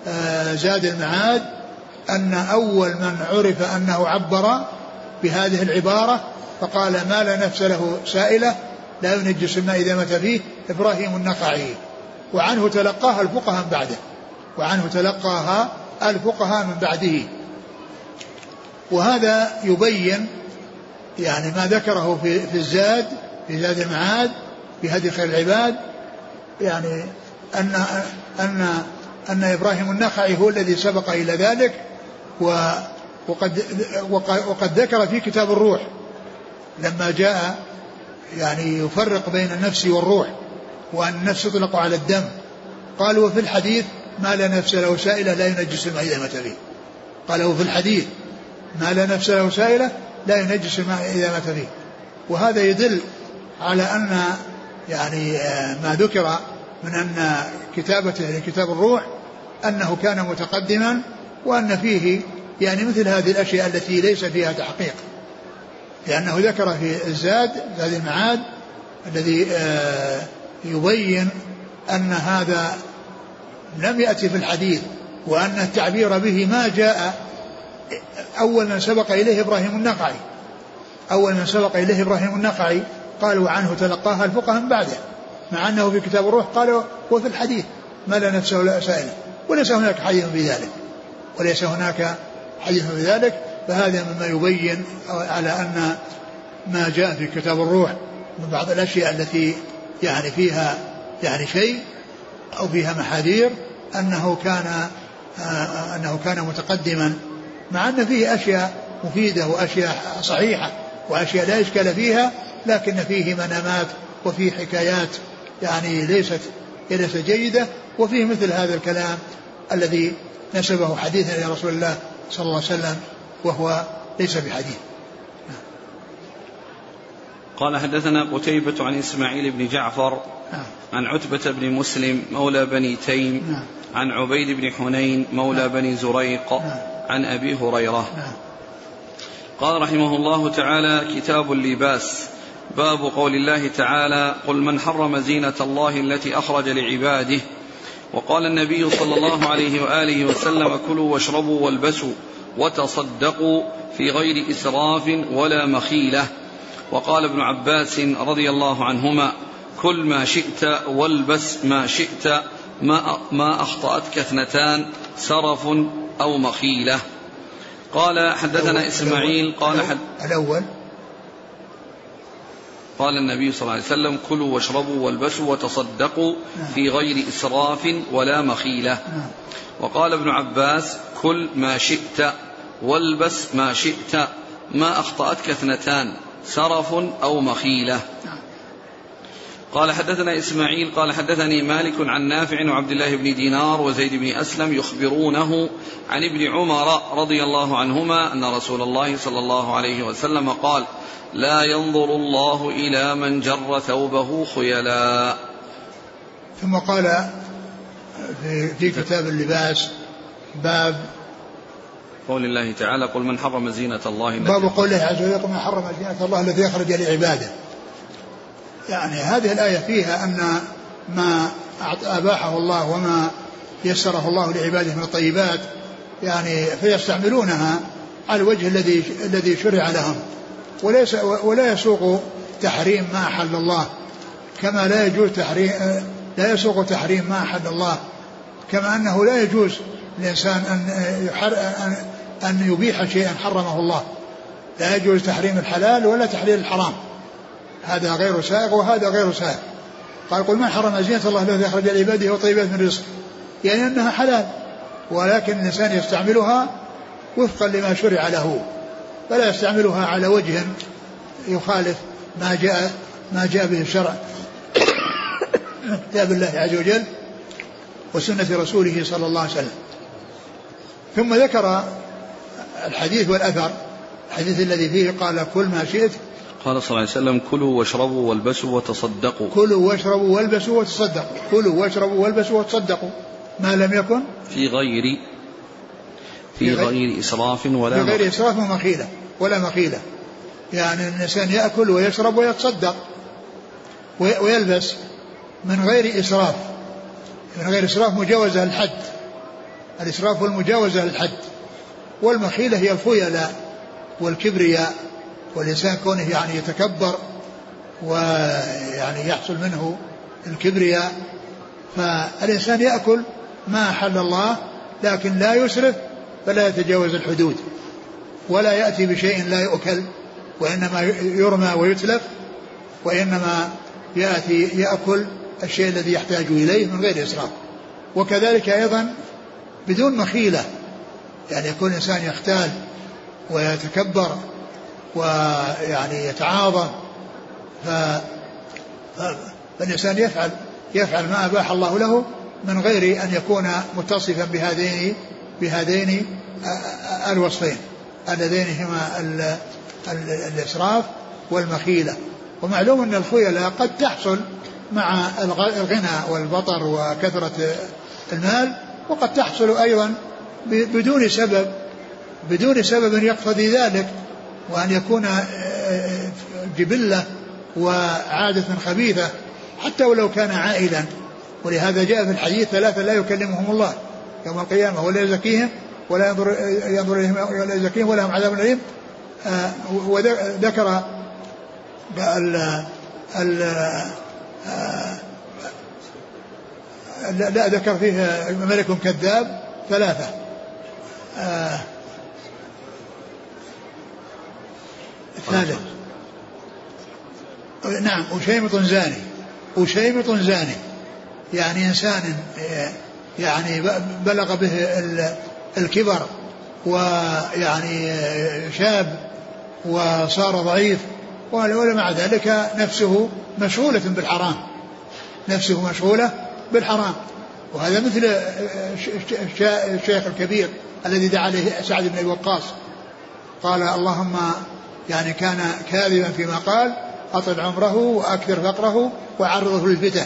آه، زاد المعاد أن أول من عرف أنه عبر بهذه العبارة فقال ما لا نفس له سائلة لا ينجس الماء إذا مات فيه إبراهيم النقعي وعنه تلقاها الفقهاء من بعده. وعنه تلقاها الفقهاء من بعده. وهذا يبين يعني ما ذكره في, في الزاد في زاد المعاد في هدي خير العباد يعني أن أن أن إبراهيم النخعي هو الذي سبق إلى ذلك وقد وقد ذكر في كتاب الروح لما جاء يعني يفرق بين النفس والروح وأن النفس تطلق على الدم. قال وفي الحديث ما لا نفس له سائلة لا ينجس الماء إذا مات فيه. قال وفي الحديث ما لا نفس له سائلة لا ينجس الماء إذا مات فيه. وهذا يدل على أن يعني آه، ما ذكر من أن كتابته لكتاب الروح أنه كان متقدما وأن فيه يعني مثل هذه الأشياء التي ليس فيها تحقيق. لأنه ذكر في الزاد زاد المعاد الذي آه، يبين أن هذا لم يأتي في الحديث وأن التعبير به ما جاء أول من سبق إليه إبراهيم النقعي أول من سبق إليه إبراهيم النقعي قالوا عنه تلقاها الفقهاء من بعده. مع أنه في كتاب الروح قالوا وفي الحديث ما لا نفسه لا سائله وليس هناك حديث في ذلك وليس هناك حديث في ذلك فهذا مما يبين على أن ما جاء في كتاب الروح من بعض الأشياء التي يعني فيها يعني شيء أو فيها محاذير أنه كان أنه كان متقدما مع أن فيه أشياء مفيدة وأشياء صحيحة وأشياء لا إشكال فيها لكن فيه منامات وفيه حكايات يعني ليست ليست جيدة وفيه مثل هذا الكلام الذي نسبه حديثا إلى رسول الله صلى الله عليه وسلم وهو ليس بحديث قال حدثنا قتيبة عن إسماعيل بن جعفر نعم. عن عتبة بن مسلم مولى بني تيم نعم. عن عبيد بن حنين مولى نعم. بني زريق نعم. عن أبي هريرة نعم. قال رحمه الله تعالى كتاب اللباس باب قول الله تعالى قل من حرم زينة الله التي أخرج لعباده. وقال النبي صلى الله عليه وآله وسلم كلوا واشربوا والبسوا وتصدقوا في غير إسراف ولا مخيلة. وقال ابن عباس رضي الله عنهما كل ما شئت والبس ما شئت ما, ما أخطأتك اثنتان سرف أو مخيلة. قال حدثنا إسماعيل قال حد الأول قال النبي صلى الله عليه وسلم كلوا واشربوا والبسوا وتصدقوا في غير إسراف ولا مخيلة. وقال ابن عباس كل ما شئت والبس ما شئت ما أخطأتك اثنتان سرف أو مخيلة. قال حدثنا إسماعيل قال حدثني مالك عن نافع وعبد الله بن دينار وزيد بن أسلم يخبرونه عن ابن عمر رضي الله عنهما أن رسول الله صلى الله عليه وسلم قال لا ينظر الله إلى من جر ثوبه خيلا ثم قال في, في كتاب اللباس باب قول الله تعالى قل من حرم زينة الله باب قوله عز وجل من حرم زينة الله الذي أخرج لعباده. يعني هذه الآية فيها أن ما أباحه الله وما يسره الله لعباده من الطيبات يعني فيستعملونها على الوجه الذي الذي شرع لهم. وليس ولا يسوق تحريم ما أحل الله كما لا يجوز تحريم لا يسوق تحريم ما أحل الله كما أنه لا يجوز الإنسان أن أن أن يبيح شيئا حرمه الله. لا يجوز تحريم الحلال ولا تحليل الحرام. هذا غير سائغ وهذا غير سائغ قال قل من حرم زينة الله الذي أخرج لعباده وطيبات من رزق يعني أنها حلال ولكن الإنسان يستعملها وفقا لما شرع له فلا يستعملها على وجه يخالف ما جاء ما جاء به الشرع. كتاب الله عز وجل وسنة رسوله صلى الله عليه وسلم. ثم ذكر الحديث والأثر الحديث الذي فيه قال كل ما شئت قال صلى الله عليه وسلم كلوا واشربوا والبسوا وتصدقوا. كلوا واشربوا والبسوا وتصدقوا. كلوا واشربوا والبسوا وتصدقوا. ما لم يكن؟ في غير في غير إسراف ولا في غير إسراف ومخيلة. ولا مخيلة. يعني الإنسان يأكل ويشرب ويتصدق ويلبس من غير إسراف. من غير إسراف مجاوزة الحد الإسراف والمجاوزة للحد. والمخيلة هي الخيلاء والكبرياء. والإنسان كونه يعني يتكبر ويعني يحصل منه الكبرياء فالإنسان يأكل ما أحل الله لكن لا يسرف فلا يتجاوز الحدود ولا يأتي بشيء لا يؤكل وإنما يرمى ويتلف وإنما يأتي يأكل الشيء الذي يحتاج إليه من غير إسراف. وكذلك أيضا بدون مخيلة يعني يكون الإنسان يختال ويتكبر ويعني يتعاظم. ف... فالإنسان يفعل يفعل ما أباح الله له من غير أن يكون متصفا بهذين بهذين الوصفين. اللذين هما الإسراف والمخيلة. ومعلوم أن الخيلاء قد تحصل مع الغنى والبطر وكثرة المال وقد تحصل أيضا بدون سبب بدون سبب يقتضي ذلك. وأن يكون جبلة وعادة خبيثة حتى ولو كان عائلا. ولهذا جاء في الحديث ثلاثة لا يكلمهم الله يوم القيامة ولا يزكيهم ولا ينظر ينظر إليهم ولا يزكيهم ولهم عذاب أليم. آه، وذكر ال ال آه، لا ذكر فيه ملك كذاب ثلاثة. آه، الثالث نعم وشيمط زاني. وشيمط زاني. يعني إنسان يعني بلغ به الكبر ويعني شاب وصار ضعيف ومع ذلك نفسه مشغولة بالحرام. نفسه مشغولة بالحرام. وهذا مثل الشيخ الكبير الذي دعا عليه سعد بن أبي وقاص. قال اللهم يعني كان كاذبا فيما قال أطل عمره وأكثر فقره وعرضه للفتن.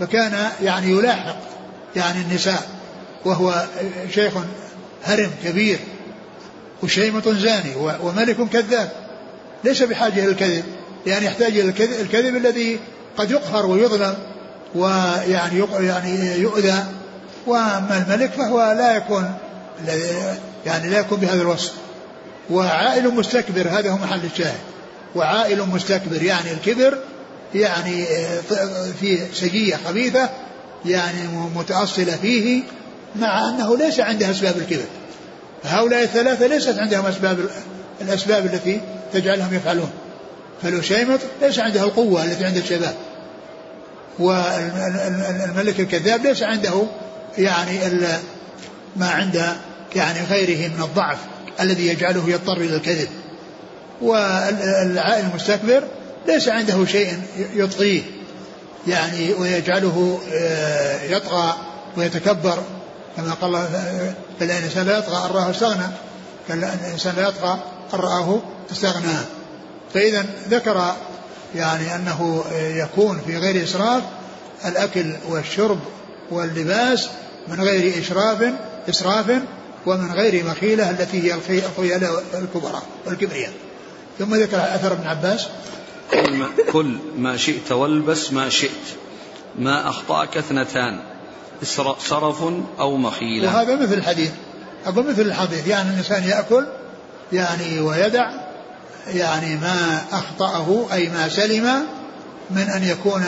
فكان يعني يلاحق يعني النساء وهو شيخ هرم كبير وشيمة زاني وملك كذاب. ليس بحاجة إلى الكذب لأن يحتاج إلى الكذب, الكذب الذي قد يقهر ويظلم ويعني يعني يؤذى. وأما الملك فهو لا يكون يعني لا يكون بهذا الوصف. وعائل مستكبر هذا هو محل الشاهد. وعائل مستكبر يعني الكبر يعني في سجية خبيثة يعني متأصلة فيه مع أنه ليس عنده أسباب الكبر. فهؤلاء الثلاثة ليست عندهم أسباب الأسباب التي تجعلهم يفعلون. فالأشيمط ليس عنده القوة التي عند الشباب. والملك الكذاب ليس عنده يعني ما عند يعني غيره من الضعف. الذي يجعله يضطر إلى الكذب. والعائل المستكبر ليس عنده شيء يطغيه. يعني ويجعله آه، يطغى ويتكبر. كما قال الله بل الانسان لا يطغى أن رآه استغنى. الانسان لا يطغى أن رآه استغنى. فإذا ذكر يعني أنه يكون في غير إسراف الأكل والشرب واللباس من غير إشراف إسراف ومن غير مخيلة التي هي الخيلاء الكبرى والكبرياء. ثم ذكر أثر ابن عباس. كل ما, كل ما شئت والبس ما شئت. ما أخطأك اثنتان. سرف أو مخيلة. وهذا مثل الحديث. أقول مثل الحديث. يعني الإنسان يأكل يعني ويدع يعني ما أخطأه أي ما سلم من أن يكون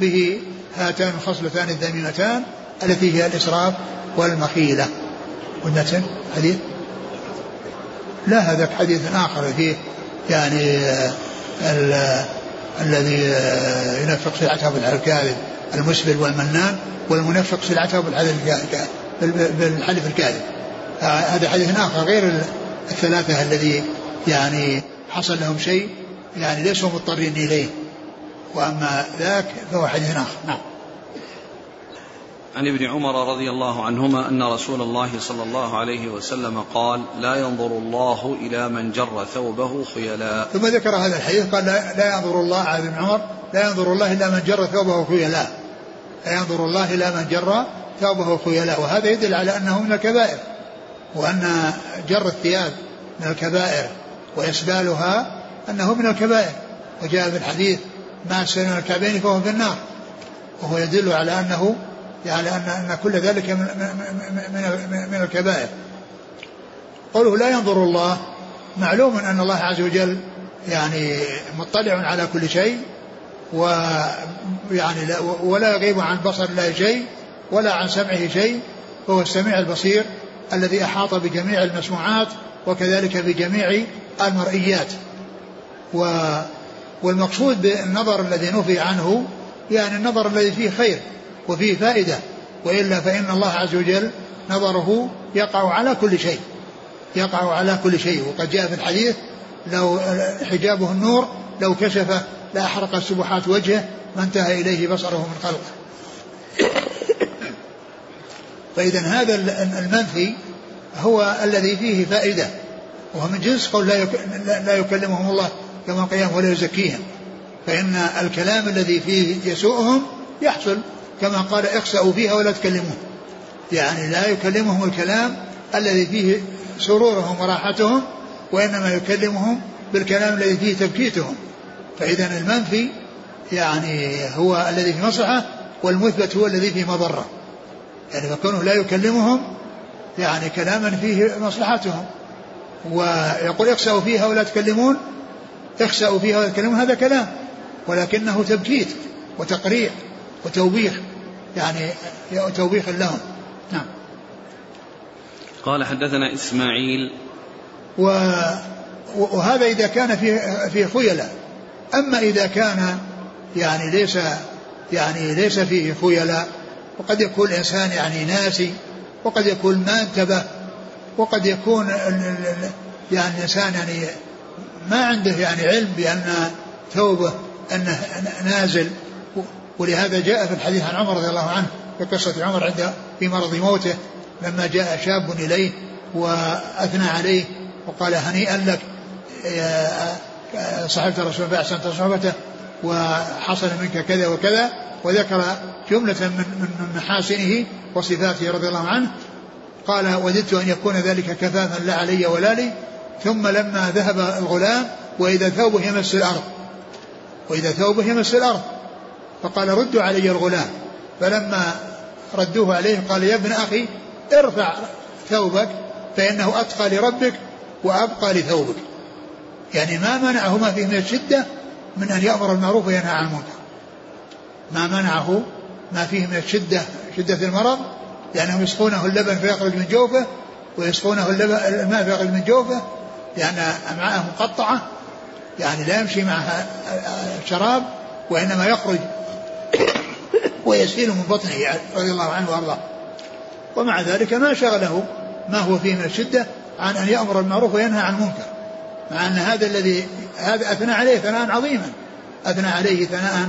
به هاتان الخصلتان الذميمتان التي هي الإسراف والمخيلة. والمتن حديث؟ لا هذاك حديث آخر فيه يعني الذي ينفق سلعته الكاذب المسبل والمنان والمنفق سلعته بالحلف الكاذب. هذا حديث آخر غير الثلاثة الذي يعني حصل لهم شيء يعني ليسوا مضطرين إليه. وأما ذاك فهو حديث آخر. نعم. عن ابن عمر رضي الله عنهما أن رسول الله صلى الله عليه وسلم قال لا ينظر الله إلى من جر ثوبه خيلاء. ثم ذكر هذا الحديث قال لا, ينظر الله على ابن عمر لا ينظر الله إلى من جر ثوبه خيلاء. لا ينظر الله إلى من جر ثوبه خيلاء. وهذا يدل على أنه من الكبائر وأن جر الثياب من الكبائر وإسبالها أنه من الكبائر. وجاء في الحديث ما سن الكعبين فهو في النار. وهو يدل على أنه يعني أن أن كل ذلك من من من, الكبائر. قوله لا ينظر الله معلوم أن الله عز وجل يعني مطلع على كل شيء ويعني لا ولا يغيب عن بصر الله شيء ولا عن سمعه شيء فهو السميع البصير الذي أحاط بجميع المسموعات وكذلك بجميع المرئيات. و والمقصود بالنظر الذي نفي عنه يعني النظر الذي فيه خير. وفيه فائدة وإلا فإن الله عز وجل نظره يقع على كل شيء يقع على كل شيء. وقد جاء في الحديث لو حجابه النور لو كشف لأحرق سبحات وجهه ما انتهى إليه بصره من خلقه. فإذا هذا المنفي هو الذي فيه فائدة وهو من جنس قول لا يكلمهم الله كما قيام ولا يزكيهم. فإن الكلام الذي فيه يسوءهم يحصل كما قال اخسأوا فيها ولا تكلمون. يعني لا يكلمهم الكلام الذي فيه سرورهم وراحتهم وإنما يكلمهم بالكلام الذي فيه تبكيتهم. فإذا المنفي يعني هو الذي في مصلحة والمثبت هو الذي فيه مضرة. يعني فكونه لا يكلمهم يعني كلاما فيه مصلحتهم. ويقول اخسأوا فيها ولا تكلمون اخسأوا فيها ولا تكلمون هذا كلام. ولكنه تبكيت وتقريع وتوبيخ. يعني توبيخ لهم. نعم. قال حدثنا إسماعيل. و وهذا إذا كان في في خيلاء أما إذا كان يعني ليس يعني ليس فيه خيلاء وقد يكون الإنسان يعني ناسي وقد يكون ما انتبه وقد يكون يعني الإنسان يعني ما عنده يعني علم بأن ثوبه أنه نازل. ولهذا جاء في الحديث عن عمر رضي الله عنه في قصة عمر عند في مرض موته لما جاء شاب إليه وأثنى عليه وقال هنيئا لك صحبت الرسول فأحسنت صحبته وحصل منك كذا وكذا وذكر جملة من من محاسنه وصفاته رضي الله عنه قال وددت أن يكون ذلك كفافا لا علي ولا لي ثم لما ذهب الغلام وإذا ثوبه يمس الأرض وإذا ثوبه يمس الأرض فقال ردوا علي الغلام. فلما ردوه عليه قال يا ابن أخي ارفع ثوبك فإنه أتقى لربك وأبقى لثوبك. يعني ما منعه ما فيه من الشدة من أن يأمر المعروف وينهى عن المنكر. ما منعه ما فيه من الشدة شدة المرض لأنهم يسقونه اللبن فيخرج من جوفه ويسقونه الماء فيخرج من جوفه لأن أمعاءه مقطعة يعني لا يمشي معها شراب وإنما يخرج ويسيل من بطنه رضي الله عنه وأرضاه. ومع ذلك ما شغله ما هو فيه من الشدة عن أن يأمر بالمعروف وينهى عن المنكر. مع أن هذا الذي هذا أثنى عليه ثناء عظيما. أثنى عليه ثناء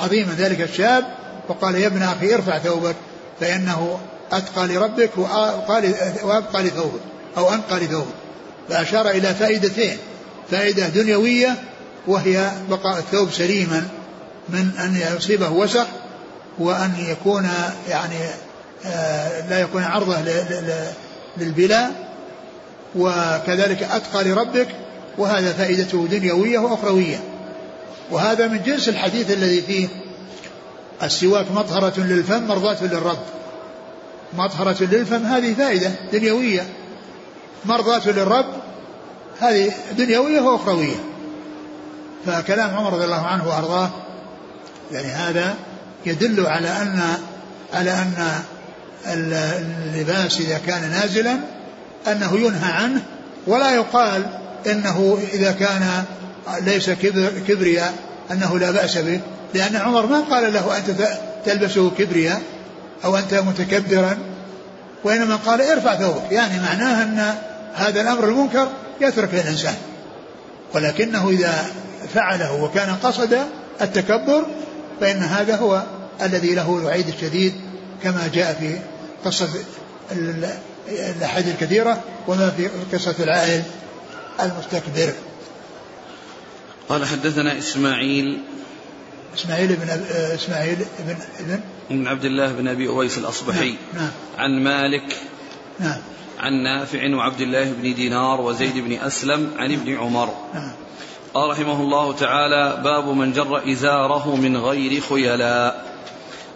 عظيما. ذلك الشاب وقال يا ابن أخي ارفع ثوبك فإنه أتقى لربك وأبقى لثوبك أو أنقى لثوبك. فأشار إلى فائدتين. فائدة دنيوية وهي بقاء الثوب سليما. من أن يصيبه وسخ وأن يكون يعني آه، لا يكون عرضة للبلاء وكذلك أتقى لربك وهذا فائدته دنيوية وأخروية. وهذا من جنس الحديث الذي فيه السواك مطهرة للفم مرضاة للرب. مطهرة للفم هذه فائدة دنيوية. مرضاة للرب هذه دنيوية وأخروية. فكلام عمر رضي الله عنه وأرضاه يعني هذا يدل على أن على أن اللباس إذا كان نازلا أنه ينهى عنه ولا يقال إنه إذا كان ليس كبر كبرياء أنه لا بأس به. لأن عمر ما قال له أنت تلبسه كبرياء أو أنت متكبرا وإنما قال ارفع ثوبك. يعني معناه أن هذا الأمر المنكر يترك الإنسان ولكنه إذا فعله وكان قصد التكبر فإن هذا هو الذي له الوعيد الشديد كما جاء في قصة الأحاديث الكثيرة وما في قصة العائل المستكبر. قال حدثنا إسماعيل إسماعيل بن إسماعيل بن ابن بن عبد الله بن أبي أويس الأصبحي. نعم, نعم. عن مالك نعم. عن نافع وعبد الله بن دينار وزيد بن أسلم عن ابن عمر. نعم. قال رحمه الله تعالى باب من جر إزاره من غير خيلاء.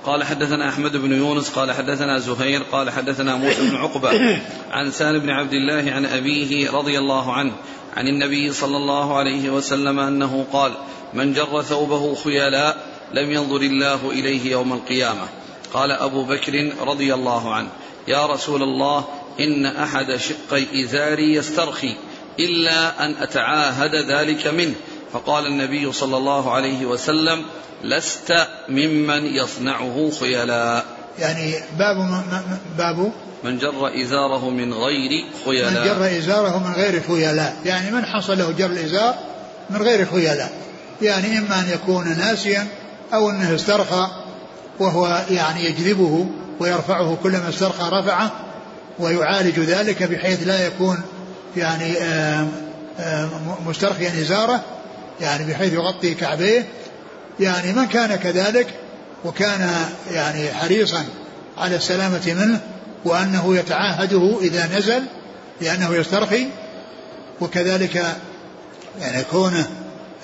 قال حدثنا أحمد بن يونس قال حدثنا زهير قال حدثنا موسى بن عقبة عن سالم بن عبد الله عن أبيه رضي الله عنه عن النبي صلى الله عليه وسلم أنه قال من جر ثوبه خيلاء لم ينظر الله إليه يوم القيامة. قال أبو بكر رضي الله عنه يا رسول الله إن أحد شقي إزاري يسترخي. إلا أن أتعاهد ذلك منه. فقال النبي صلى الله عليه وسلم لست ممن يصنعه خيلاء. يعني باب باب من جر إزاره من غير خيلاء. من جر إزاره من غير خيلاء. يعني من حصل له جر الإزار من غير خيلاء. يعني إما أن يكون ناسيا أو أنه استرخى وهو يعني يجذبه ويرفعه كلما استرخى رفعه ويعالج ذلك بحيث لا يكون يعني مسترخيا إزارة يعني بحيث يغطي كعبيه. يعني من كان كذلك وكان يعني حريصا على السلامة منه وأنه يتعاهده إذا نزل لأنه يسترخي وكذلك يعني كونه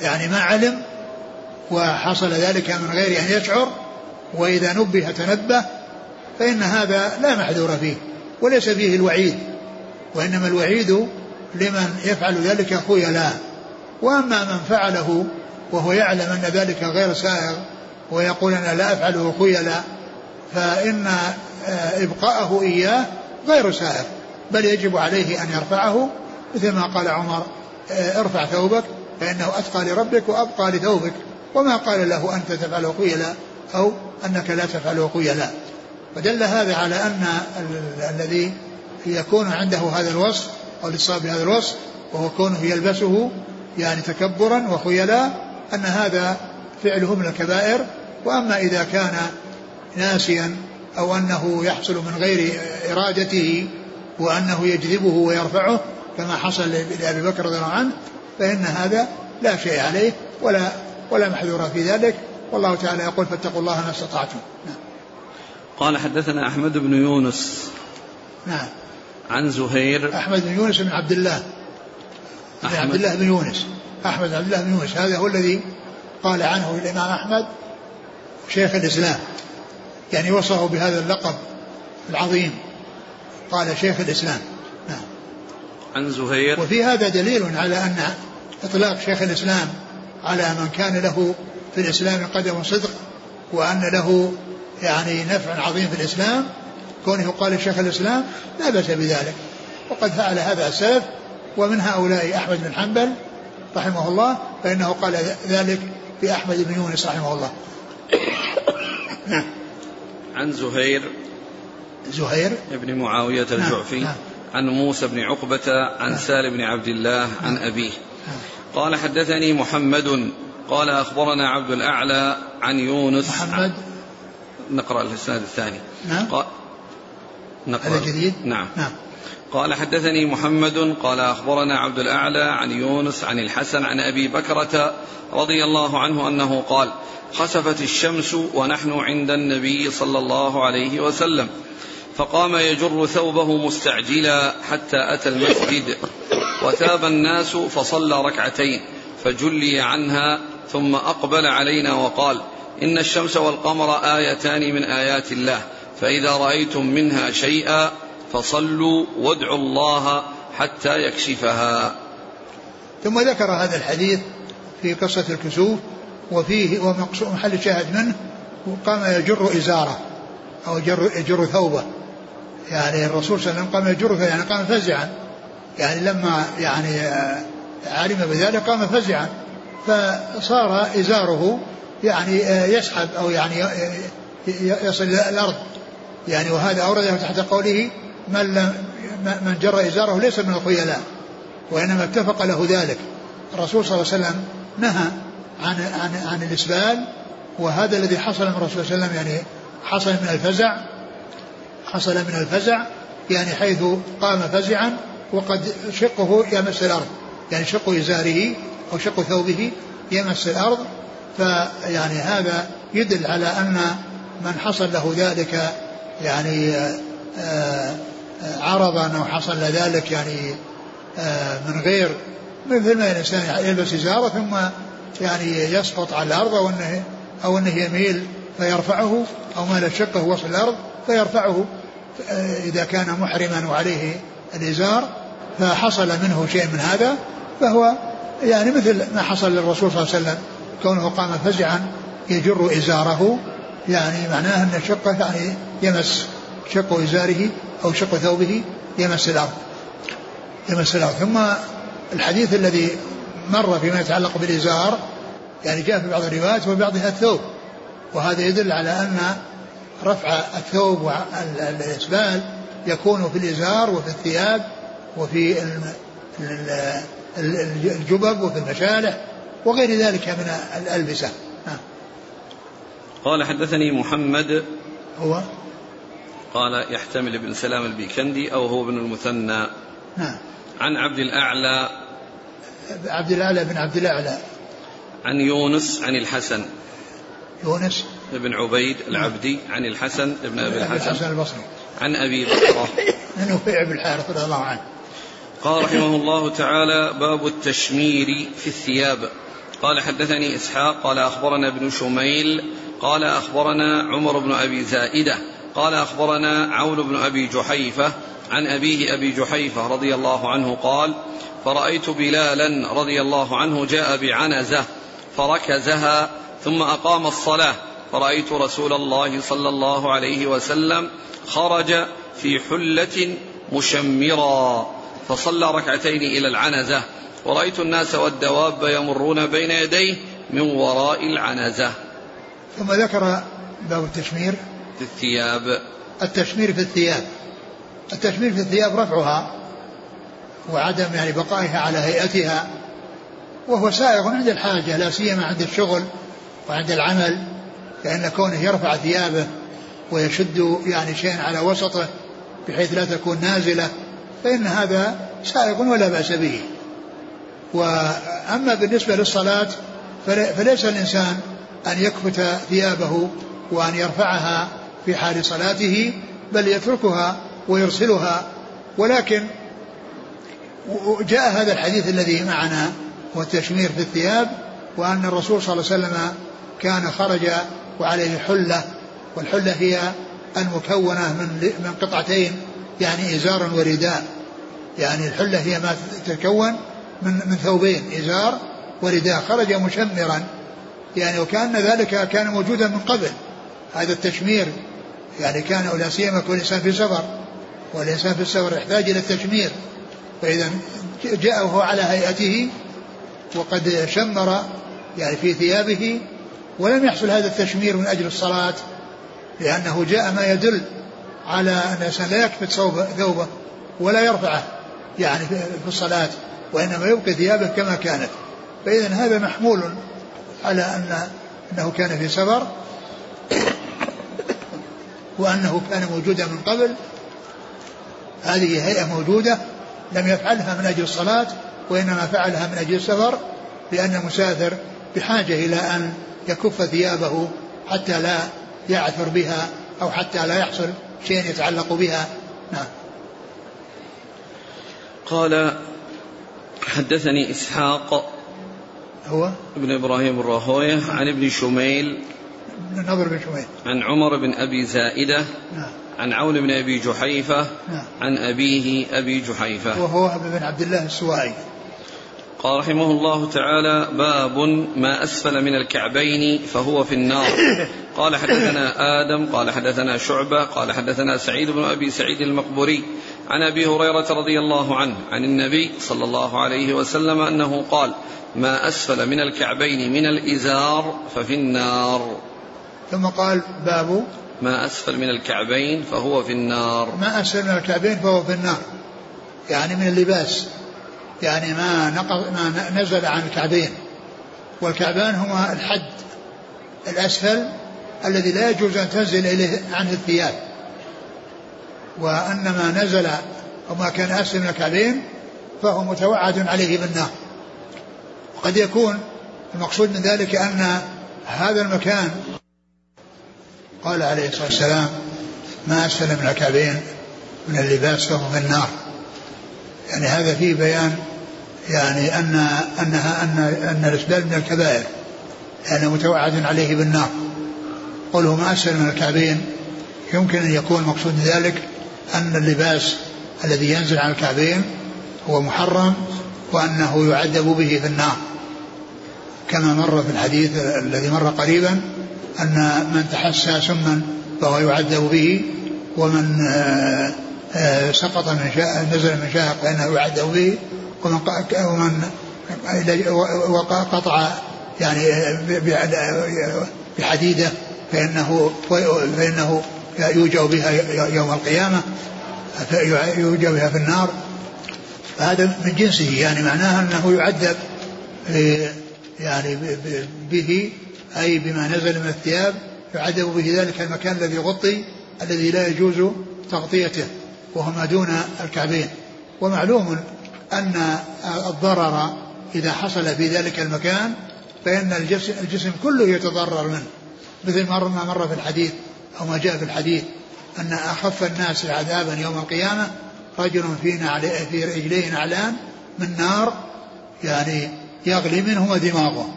يعني ما علم وحصل ذلك من غير أن يشعر وإذا نبه تنبه فإن هذا لا محذور فيه وليس فيه الوعيد وإنما الوعيد لمن يفعل ذلك خيلاء وأما من فعله وهو يعلم أن ذلك غير سائغ ويقول أنا لا أفعله خيلاء فإن آه، إبقاءه إياه غير سائغ بل يجب عليه أن يرفعه مثل ما قال عمر آه، ارفع ثوبك فإنه أتقى لربك وأبقى لثوبك وما قال له أنت تفعله خيلاء أو أنك لا تفعله خيلاء فدل هذا على أن الذي يكون عنده هذا الوصف أو الإصابة بهذا الوصف وهو كونه يلبسه يعني تكبرا وخيلاء أن هذا فعله من الكبائر. وأما إذا كان ناسيا أو أنه يحصل من غير إرادته وأنه يجذبه ويرفعه كما حصل لأبي بكر رضي الله عنه فإن هذا لا شيء عليه ولا ولا محذور في ذلك. والله تعالى يقول فاتقوا الله ما استطعتم. نعم. قال حدثنا أحمد بن يونس. نعم. عن زهير. أحمد بن يونس بن عبد الله. أحمد. عبد الله بن يونس. أحمد بن عبد الله بن يونس. هذا هو الذي قال عنه الإمام أحمد شيخ الإسلام. يعني وصفه بهذا اللقب العظيم. قال شيخ الإسلام. نعم. عن زهير. وفي هذا دليل على أن إطلاق شيخ الإسلام على من كان له في الإسلام قدم صدق وأن له يعني نفع عظيم في الإسلام كونه قال شيخ الإسلام لا بأس بذلك. وقد فعل هذا السلف ومن هؤلاء أحمد بن حنبل رحمه الله فإنه قال ذلك في أحمد بن يونس رحمه الله. نعم عن زهير. زهير؟ ابن معاوية نعم، الجعفي. نعم. عن موسى بن عقبة عن نعم. سالم بن عبد الله عن نعم أبيه. نعم. قال حدثني محمد قال أخبرنا عبد الأعلى عن يونس. محمد. نقرأ الإسناد الثاني. نعم. نقرأ. هذا جديد؟ نعم. نعم. قال حدثني محمد قال أخبرنا عبد الأعلى عن يونس عن الحسن عن أبي بكرة رضي الله عنه أنه قال خسفت الشمس ونحن عند النبي صلى الله عليه وسلم فقام يجر ثوبه مستعجلا حتى أتى المسجد وتاب الناس فصلى ركعتين فجلي عنها ثم أقبل علينا وقال إن الشمس والقمر آيتان من آيات الله فإذا رأيتم منها شيئا فصلوا وادعوا الله حتى يكشفها. ثم ذكر هذا الحديث في قصة الكسوف وفيه ومحل الشاهد منه قام يجر إزاره أو يجر, يجر ثوبه. يعني الرسول صلى الله عليه وسلم قام يجر يعني قام فزعا. يعني لما يعني علم بذلك قام فزعا. فصار إزاره يعني يسحب أو يعني يصل إلى الأرض. يعني وهذا أورده تحت قوله من لم من جر إزاره ليس من الخيلاء وإنما اتفق له ذلك. الرسول صلى الله عليه وسلم نهى عن عن عن الإسبال وهذا الذي حصل من الرسول صلى الله عليه وسلم يعني حصل من الفزع حصل من الفزع يعني حيث قام فزعا وقد شقه يمس الأرض يعني شق إزاره أو شق ثوبه يمس الأرض. فيعني هذا يدل على أن من حصل له ذلك يعني آه، آه، عرضا أو حصل ذلك يعني آه، من غير مثل ما الإنسان يلبس إزارة ثم يعني يسقط على الأرض أو أنه أو أنه يميل فيرفعه أو ما لا شقه وصل الأرض فيرفعه إذا كان محرما وعليه الإزار فحصل منه شيء من هذا فهو يعني مثل ما حصل للرسول صلى الله عليه وسلم كونه قام فزعا يجر إزاره يعني معناه أن شقه يعني يمس شق إزاره أو شق ثوبه يمس الأرض يمس الأرض. ثم الحديث الذي مر فيما يتعلق بالإزار يعني جاء في بعض الروايات وبعضها الثوب وهذا يدل على أن رفع الثوب والإسبال يكون في الإزار وفي الثياب وفي الجبب وفي المشالح وغير ذلك من الألبسة. قال حدثني محمد. هو؟ قال يحتمل ابن سلام البيكندي أو هو ابن المثنى. نعم. عن عبد الأعلى. عبد الأعلى بن عبد الأعلى. عن يونس عن الحسن. يونس. بن عبيد العبدي عن الحسن بن أبي الحسن. الحسن البصري. عن أبي بكرة عن نفيع بن الحارث رضي الله عنه. قال رحمه الله تعالى باب التشمير في الثياب. قال حدثني إسحاق قال أخبرنا ابن شميل قال أخبرنا عمر بن أبي زائدة قال أخبرنا عون بن أبي جحيفة عن أبيه أبي جحيفة رضي الله عنه قال فرأيت بلالا رضي الله عنه جاء بعنزة فركزها ثم أقام الصلاة فرأيت رسول الله صلى الله عليه وسلم خرج في حلة مشمرا فصلى ركعتين إلى العنزة ورأيت الناس والدواب يمرون بين يديه من وراء العنزة. ثم ذكر باب التشمير. في الثياب. التشمير في الثياب. التشمير في الثياب رفعها وعدم يعني بقائها على هيئتها وهو سائغ عند الحاجة لا سيما عند الشغل وعند العمل لأن كونه يرفع ثيابه ويشد يعني شيئا على وسطه بحيث لا تكون نازلة فإن هذا سائغ ولا بأس به. وأما بالنسبة للصلاة فليس الإنسان أن يكفت ثيابه وأن يرفعها في حال صلاته بل يتركها ويرسلها. ولكن جاء هذا الحديث الذي معنا والتشمير في الثياب وأن الرسول صلى الله عليه وسلم كان خرج وعليه حلة والحلة هي المكونة من من قطعتين يعني إزار ورداء. يعني الحلة هي ما تتكون من من ثوبين إزار ورداء. خرج مشمرا. يعني وكأن ذلك كان موجودا من قبل. هذا التشمير يعني كان لا سيما يكون الإنسان في سفر والإنسان في السفر يحتاج إلى التشمير. فإذا جاء وهو على هيئته وقد شمر يعني في ثيابه ولم يحصل هذا التشمير من أجل الصلاة لأنه جاء ما يدل على أن الإنسان لا يكفت ثوبه ولا يرفعه يعني في الصلاة وإنما يبقي ثيابه كما كانت. فإذا هذا محمول على أن أنه كان في سفر وأنه كان موجودا من قبل. هذه هيئة موجودة لم يفعلها من أجل الصلاة وإنما فعلها من أجل السفر لأن المسافر بحاجة إلى أن يكف ثيابه حتى لا يعثر بها أو حتى لا يحصل شيء يتعلق بها. نعم. قال حدثني إسحاق هو؟ ابن إبراهيم الراهوية عن ابن شميل نضر بن شميل. عن عمر بن أبي زائدة نعم. عن عون بن أبي جحيفة نعم. عن أبيه أبي جحيفة. وهو بن عبد الله السوائي. قال رحمه الله تعالى باب ما أسفل من الكعبين فهو في النار. قال حدثنا آدم قال حدثنا شعبة قال حدثنا سعيد بن أبي سعيد المقبوري. عن أبي هريرة رضي الله عنه عن النبي صلى الله عليه وسلم أنه قال ما أسفل من الكعبين من الإزار ففي النار. ثم قال باب ما أسفل من الكعبين فهو في النار. ما أسفل من الكعبين فهو في النار. يعني من اللباس. يعني ما نقض ما نزل عن الكعبين. والكعبان هما الحد الأسفل الذي لا يجوز أن تنزل إليه عنه الثياب. وأن ما نزل أو ما كان أسفل من الكعبين فهو متوعد عليه بالنار. وقد يكون المقصود من ذلك أن هذا المكان قال عليه الصلاة والسلام ما أسفل من الكعبين من اللباس فهو في النار يعني هذا فيه بيان يعني أن أنها أن أن الإسبال من الكبائر يعني متوعد عليه بالنار. قوله ما أسفل من الكعبين يمكن أن يكون مقصود ذلك أن اللباس الذي ينزل على الكعبين هو محرم وأنه يعذب به في النار. كما مر في الحديث الذي مر قريبا أن من تحسى سما فهو يعذب به ومن آه، آه، سقط من شاء نزل من شاهق فإنه يعذب به ومن ومن وقطع يعني بحديدة فإنه فإنه يوجع بها يوم القيامة يوجع بها في النار. فهذا من جنسه يعني معناها أنه يعذب يعني به أي بما نزل من الثياب يعذب به ذلك المكان الذي غطي الذي لا يجوز تغطيته وهو ما دون الكعبين. ومعلوم أن الضرر إذا حصل في ذلك المكان فإن الجسم, الجسم كله يتضرر منه. مثل ما مر في الحديث أو ما جاء في الحديث أن أخف الناس عذابا يوم القيامة رجل في في رجليه نعلان من نار يعني يغلي منهما دماغه.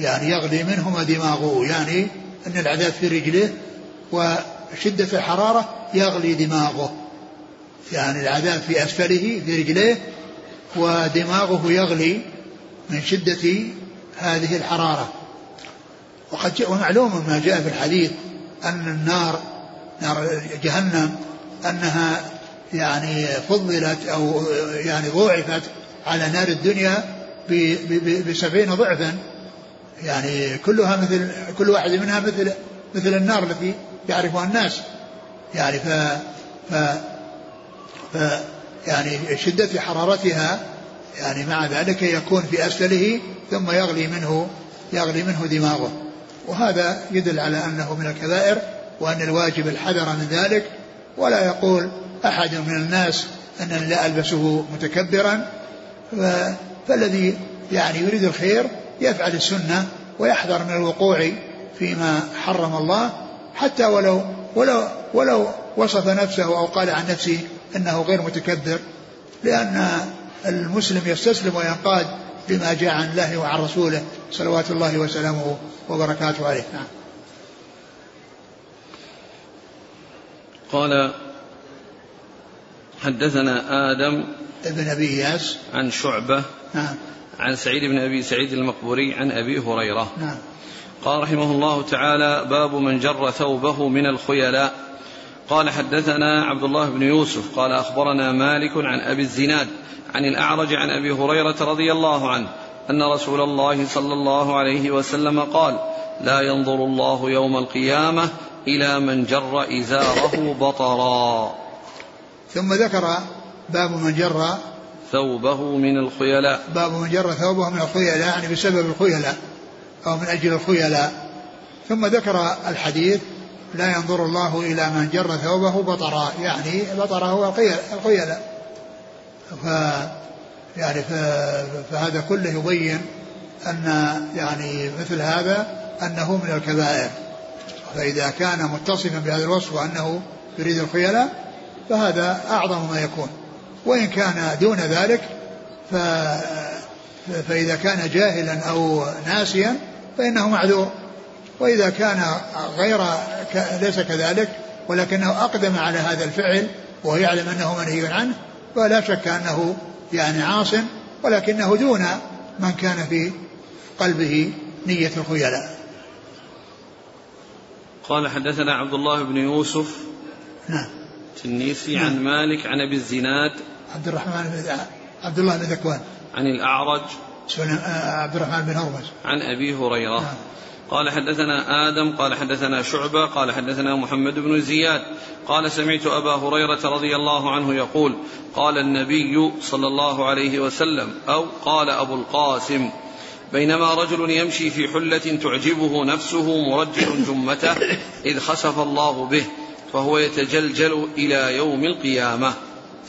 يعني يغلي منهما دماغه. يعني أن العذاب في رجله وشدة الحرارة يغلي دماغه. يعني العذاب في أسفله في رجليه ودماغه يغلي من شدة هذه الحرارة. وقد جاء ومعلوم ما جاء في الحديث أن النار نار جهنم أنها يعني فضلت أو يعني ضوعفت على نار الدنيا بسبعين ضعفا. يعني كلها مثل كل واحد منها مثل مثل النار التي يعرفها الناس. يعني ف, ف, ف يعني شدة حرارتها يعني مع ذلك يكون في أسفله ثم يغلي منه يغلي منه دماغه. وهذا يدل على أنه من الكبائر وأن الواجب الحذر من ذلك. ولا يقول أحد من الناس أنني لا ألبسه متكبرا. فالذي يعني يريد الخير يفعل السنة ويحذر من الوقوع فيما حرم الله حتى ولو ولو ولو وصف نفسه أو قال عن نفسه أنه غير متكبر لأن المسلم يستسلم وينقاد بما جاء عن الله وعن رسوله صلوات الله وسلامه وبركاته عليه. نعم. قال حدثنا آدم ابن أبي إياس. عن شعبة. نعم. عن سعيد بن أبي سعيد المقبوري عن أبي هريرة. نعم. قال رحمه الله تعالى باب من جر ثوبه من الخيلاء. قال حدثنا عبد الله بن يوسف. قال أخبرنا مالك عن أبي الزناد عن الأعرج عن أبي هريرة رضي الله عنه أن رسول الله صلى الله عليه وسلم قال لا ينظر الله يوم القيامة إلى من جر إزاره بطرا. ثم ذكر باب من جر ثوبه من الخيلاء. باب من جر ثوبه من الخيلاء يعني بسبب الخيلاء أو من أجل الخيلاء. ثم ذكر الحديث لا ينظر الله إلى من جر ثوبه بطرا يعني بطرا هو الخيلاء. ف يعني فهذا كله يبين أن يعني مثل هذا أنه من الكبائر. فإذا كان متصفا بهذا الوصف وأنه يريد الخيلاء فهذا أعظم ما يكون. وإن كان دون ذلك ف فإذا كان جاهلا أو ناسيا فإنه معذور. وإذا كان غير ليس كذلك ولكنه أقدم على هذا الفعل وهو يعلم أنه منهي عنه فلا شك أنه يعني عاص ولكنه دون من كان في قلبه نية الخيلاء. قال حدثنا عبد الله بن يوسف. نعم. التنيسي نعم. عن مالك عن أبي الزناد عبد الرحمن بن عبد الله بن ذكوان. عن الأعرج آه، عبد الرحمن بن هرمز عن أبي هريرة. نعم. قال حدثنا آدم قال حدثنا شعبة قال حدثنا محمد بن زياد. قال سمعت أبا هريرة رضي الله عنه يقول قال النبي صلى الله عليه وسلم أو قال أبو القاسم بينما رجل يمشي في حلة تعجبه نفسه مرجل جمته إذ خسف الله به. فهو يتجلجل إلى يوم القيامة.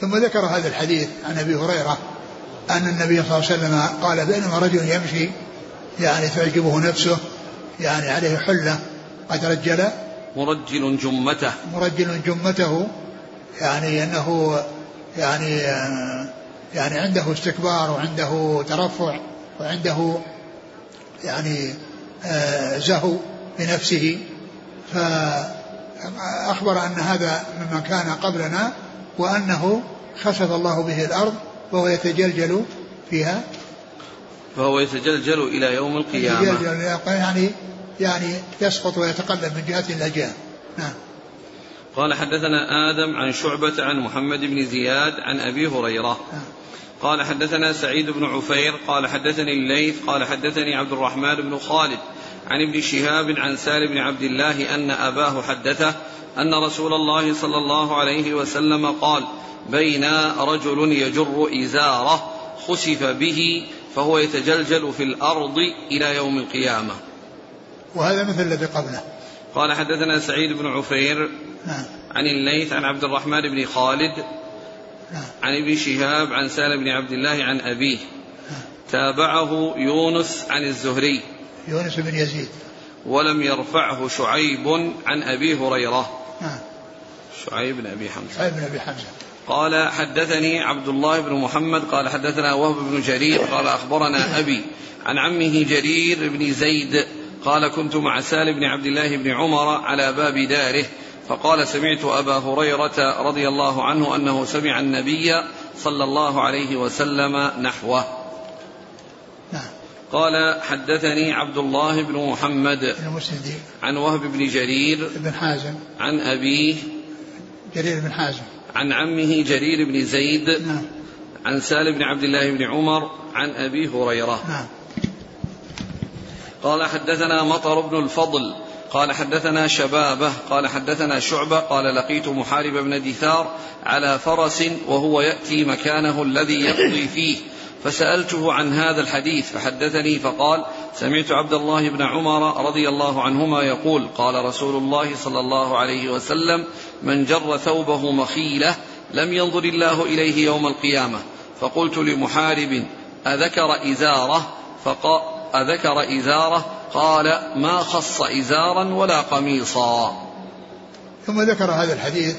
ثم ذكر هذا الحديث عن أبي هريرة أن النبي صلى الله عليه وسلم قال بينما رجل يمشي يعني تعجبه نفسه يعني عليه حلة قد رجل مرجل جمته. مرجل جمته يعني أنه يعني يعني عنده استكبار وعنده ترفع وعنده يعني آه، زهو بنفسه. فأخبر أن هذا ممن كان قبلنا وأنه خسف الله به الأرض وهو يتجلجل فيها. فهو يتجلجل إلى يوم القيامة. يتجلجل يعني يعني يسقط ويتقلب من جهة إلى جهة. نعم. قال حدثنا آدم عن شعبة عن محمد بن زياد عن أبي هريرة. نعم. قال حدثنا سعيد بن عفير قال حدثني الليث قال حدثني عبد الرحمن بن خالد. عن ابن شهاب عن سالم بن عبد الله أن أباه حدثه أن رسول الله صلى الله عليه وسلم قال بين رجل يجر إزاره خسف به فهو يتجلجل في الأرض إلى يوم القيامة وهذا مثل الذي قبله قال حدثنا سعيد بن عفير نعم. عن الليث عن عبد الرحمن بن خالد نعم. عن ابن شهاب عن سالم بن عبد الله عن أبيه نعم. تابعه يونس عن الزهري يونس بن يزيد. ولم يرفعه شعيب عن أبي هريرة. نعم. شعيب بن أبي حمزة. شعيب بن أبي حمزة. قال حدثني عبد الله بن محمد قال حدثنا وهب بن جرير قال أخبرنا أبي عن عمه جرير بن زيد قال كنت مع سالم بن عبد الله بن عمر على باب داره فقال سمعت أبا هريرة رضي الله عنه أنه سمع النبي صلى الله عليه وسلم نحوه. قال حدثني عبد الله بن محمد عن وهب بن جرير بن حازم. عن أبيه جرير بن حازم. عن عمه جرير بن زيد نعم. عن سالم بن عبد الله بن عمر عن أبي هريرة. نعم. قال حدثنا مطر بن الفضل. قال حدثنا شبابة. قال حدثنا شعبة. قال لقيت محارب بن دثار على فرس وهو يأتي مكانه الذي يقضي فيه. فسألته عن هذا الحديث فحدثني فقال سمعت عبد الله بن عمر رضي الله عنهما يقول قال رسول الله صلى الله عليه وسلم من جر ثوبه مخيلة لم ينظر الله إليه يوم القيامة. فقلت لمحارب أذكر إزارة؟ فقال أذكر إزارة قال ما خص إزارا ولا قميصا. ثم ذكر هذا الحديث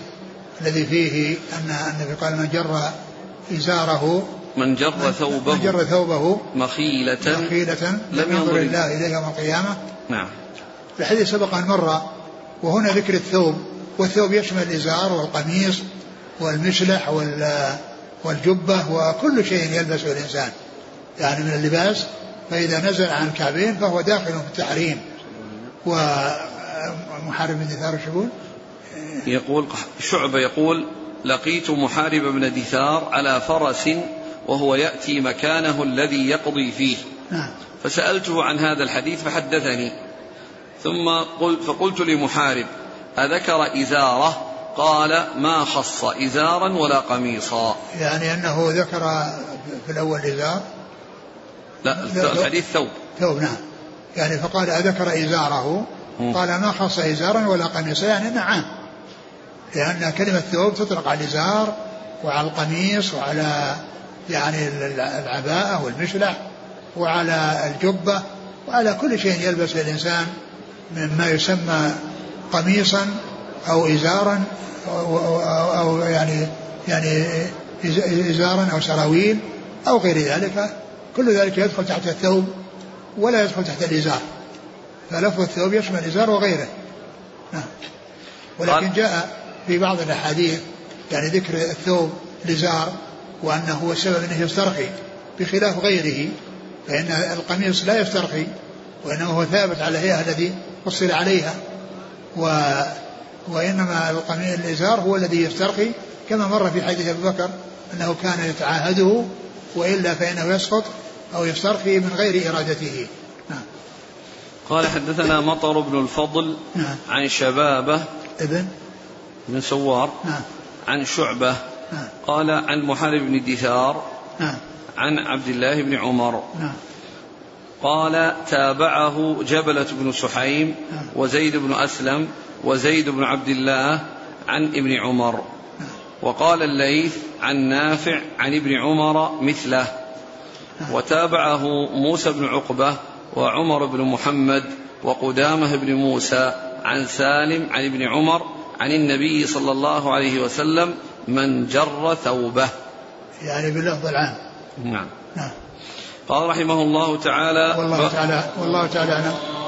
الذي فيه أن النبي قال من جر إزاره من جر ثوبه من جر ثوبه مخيلة مخيلة لم ينظر الله إليه يوم القيامة. نعم. الحديث سبق أن مر وهنا ذكر الثوب والثوب يشمل الإزار والقميص والمشلح والجبة وكل شيء يلبسه الإنسان. يعني من اللباس فإذا نزل عن الكعبين فهو داخل في التحريم. ومحارب بن دثار يقول؟ يقول شعبة يقول لقيت محارب بن دثار على فرس وهو يأتي مكانه الذي يقضي فيه. نعم. فسألته عن هذا الحديث فحدثني. ثم قلت فقلت لمحارب أذكر إزارة؟ قال ما خص إزارا ولا قميصا. يعني أنه ذكر في الأول إزار؟ لا الحديث ثوب. ثوب نعم. يعني فقال أذكر إزاره؟ قال ما خص إزارا ولا قميصا؟ يعني نعم. لأن كلمة ثوب تطلق على الإزار وعلى القميص وعلى يعني العباءة والمشلح وعلى الجبة وعلى كل شيء يلبس الإنسان مما يسمى قميصا أو إزارا أو, أو, أو يعني يعني إزارا أو سراويل أو غير ذلك. كل ذلك يدخل تحت الثوب ولا يدخل تحت الإزار. فلفظ الثوب يشمل الإزار وغيره. نعم. ولكن جاء في بعض الأحاديث يعني ذكر الثوب الإزار وأنه هو السبب أنه يسترخي بخلاف غيره فإن القميص لا يسترخي وإنما هو ثابت على الهيئة الذي فصل عليها. و وإنما القميص الإزار هو الذي يسترخي كما مر في حديث أبي بكر أنه كان يتعاهده وإلا فإنه يسقط أو يسترخي من غير إرادته. نعم. قال حدثنا مطر بن الفضل نعم. عن شبابه ابن؟ بن سوار نعم. عن شعبة نعم قال عن محارب بن دثار نعم عن عبد الله بن عمر. نعم قال تابعه جبلة بن سحيم نعم وزيد بن أسلم وزيد بن عبد الله عن ابن عمر. وقال الليث عن نافع عن ابن عمر مثله. وتابعه موسى بن عقبة وعمر بن محمد وقدامة بن موسى عن سالم عن ابن عمر عن النبي صلى الله عليه وسلم من جر ثوبه. يعني باللفظ العام. نعم. نعم. قال رحمه الله تعالى والله تعالى والله تعالى أعلم.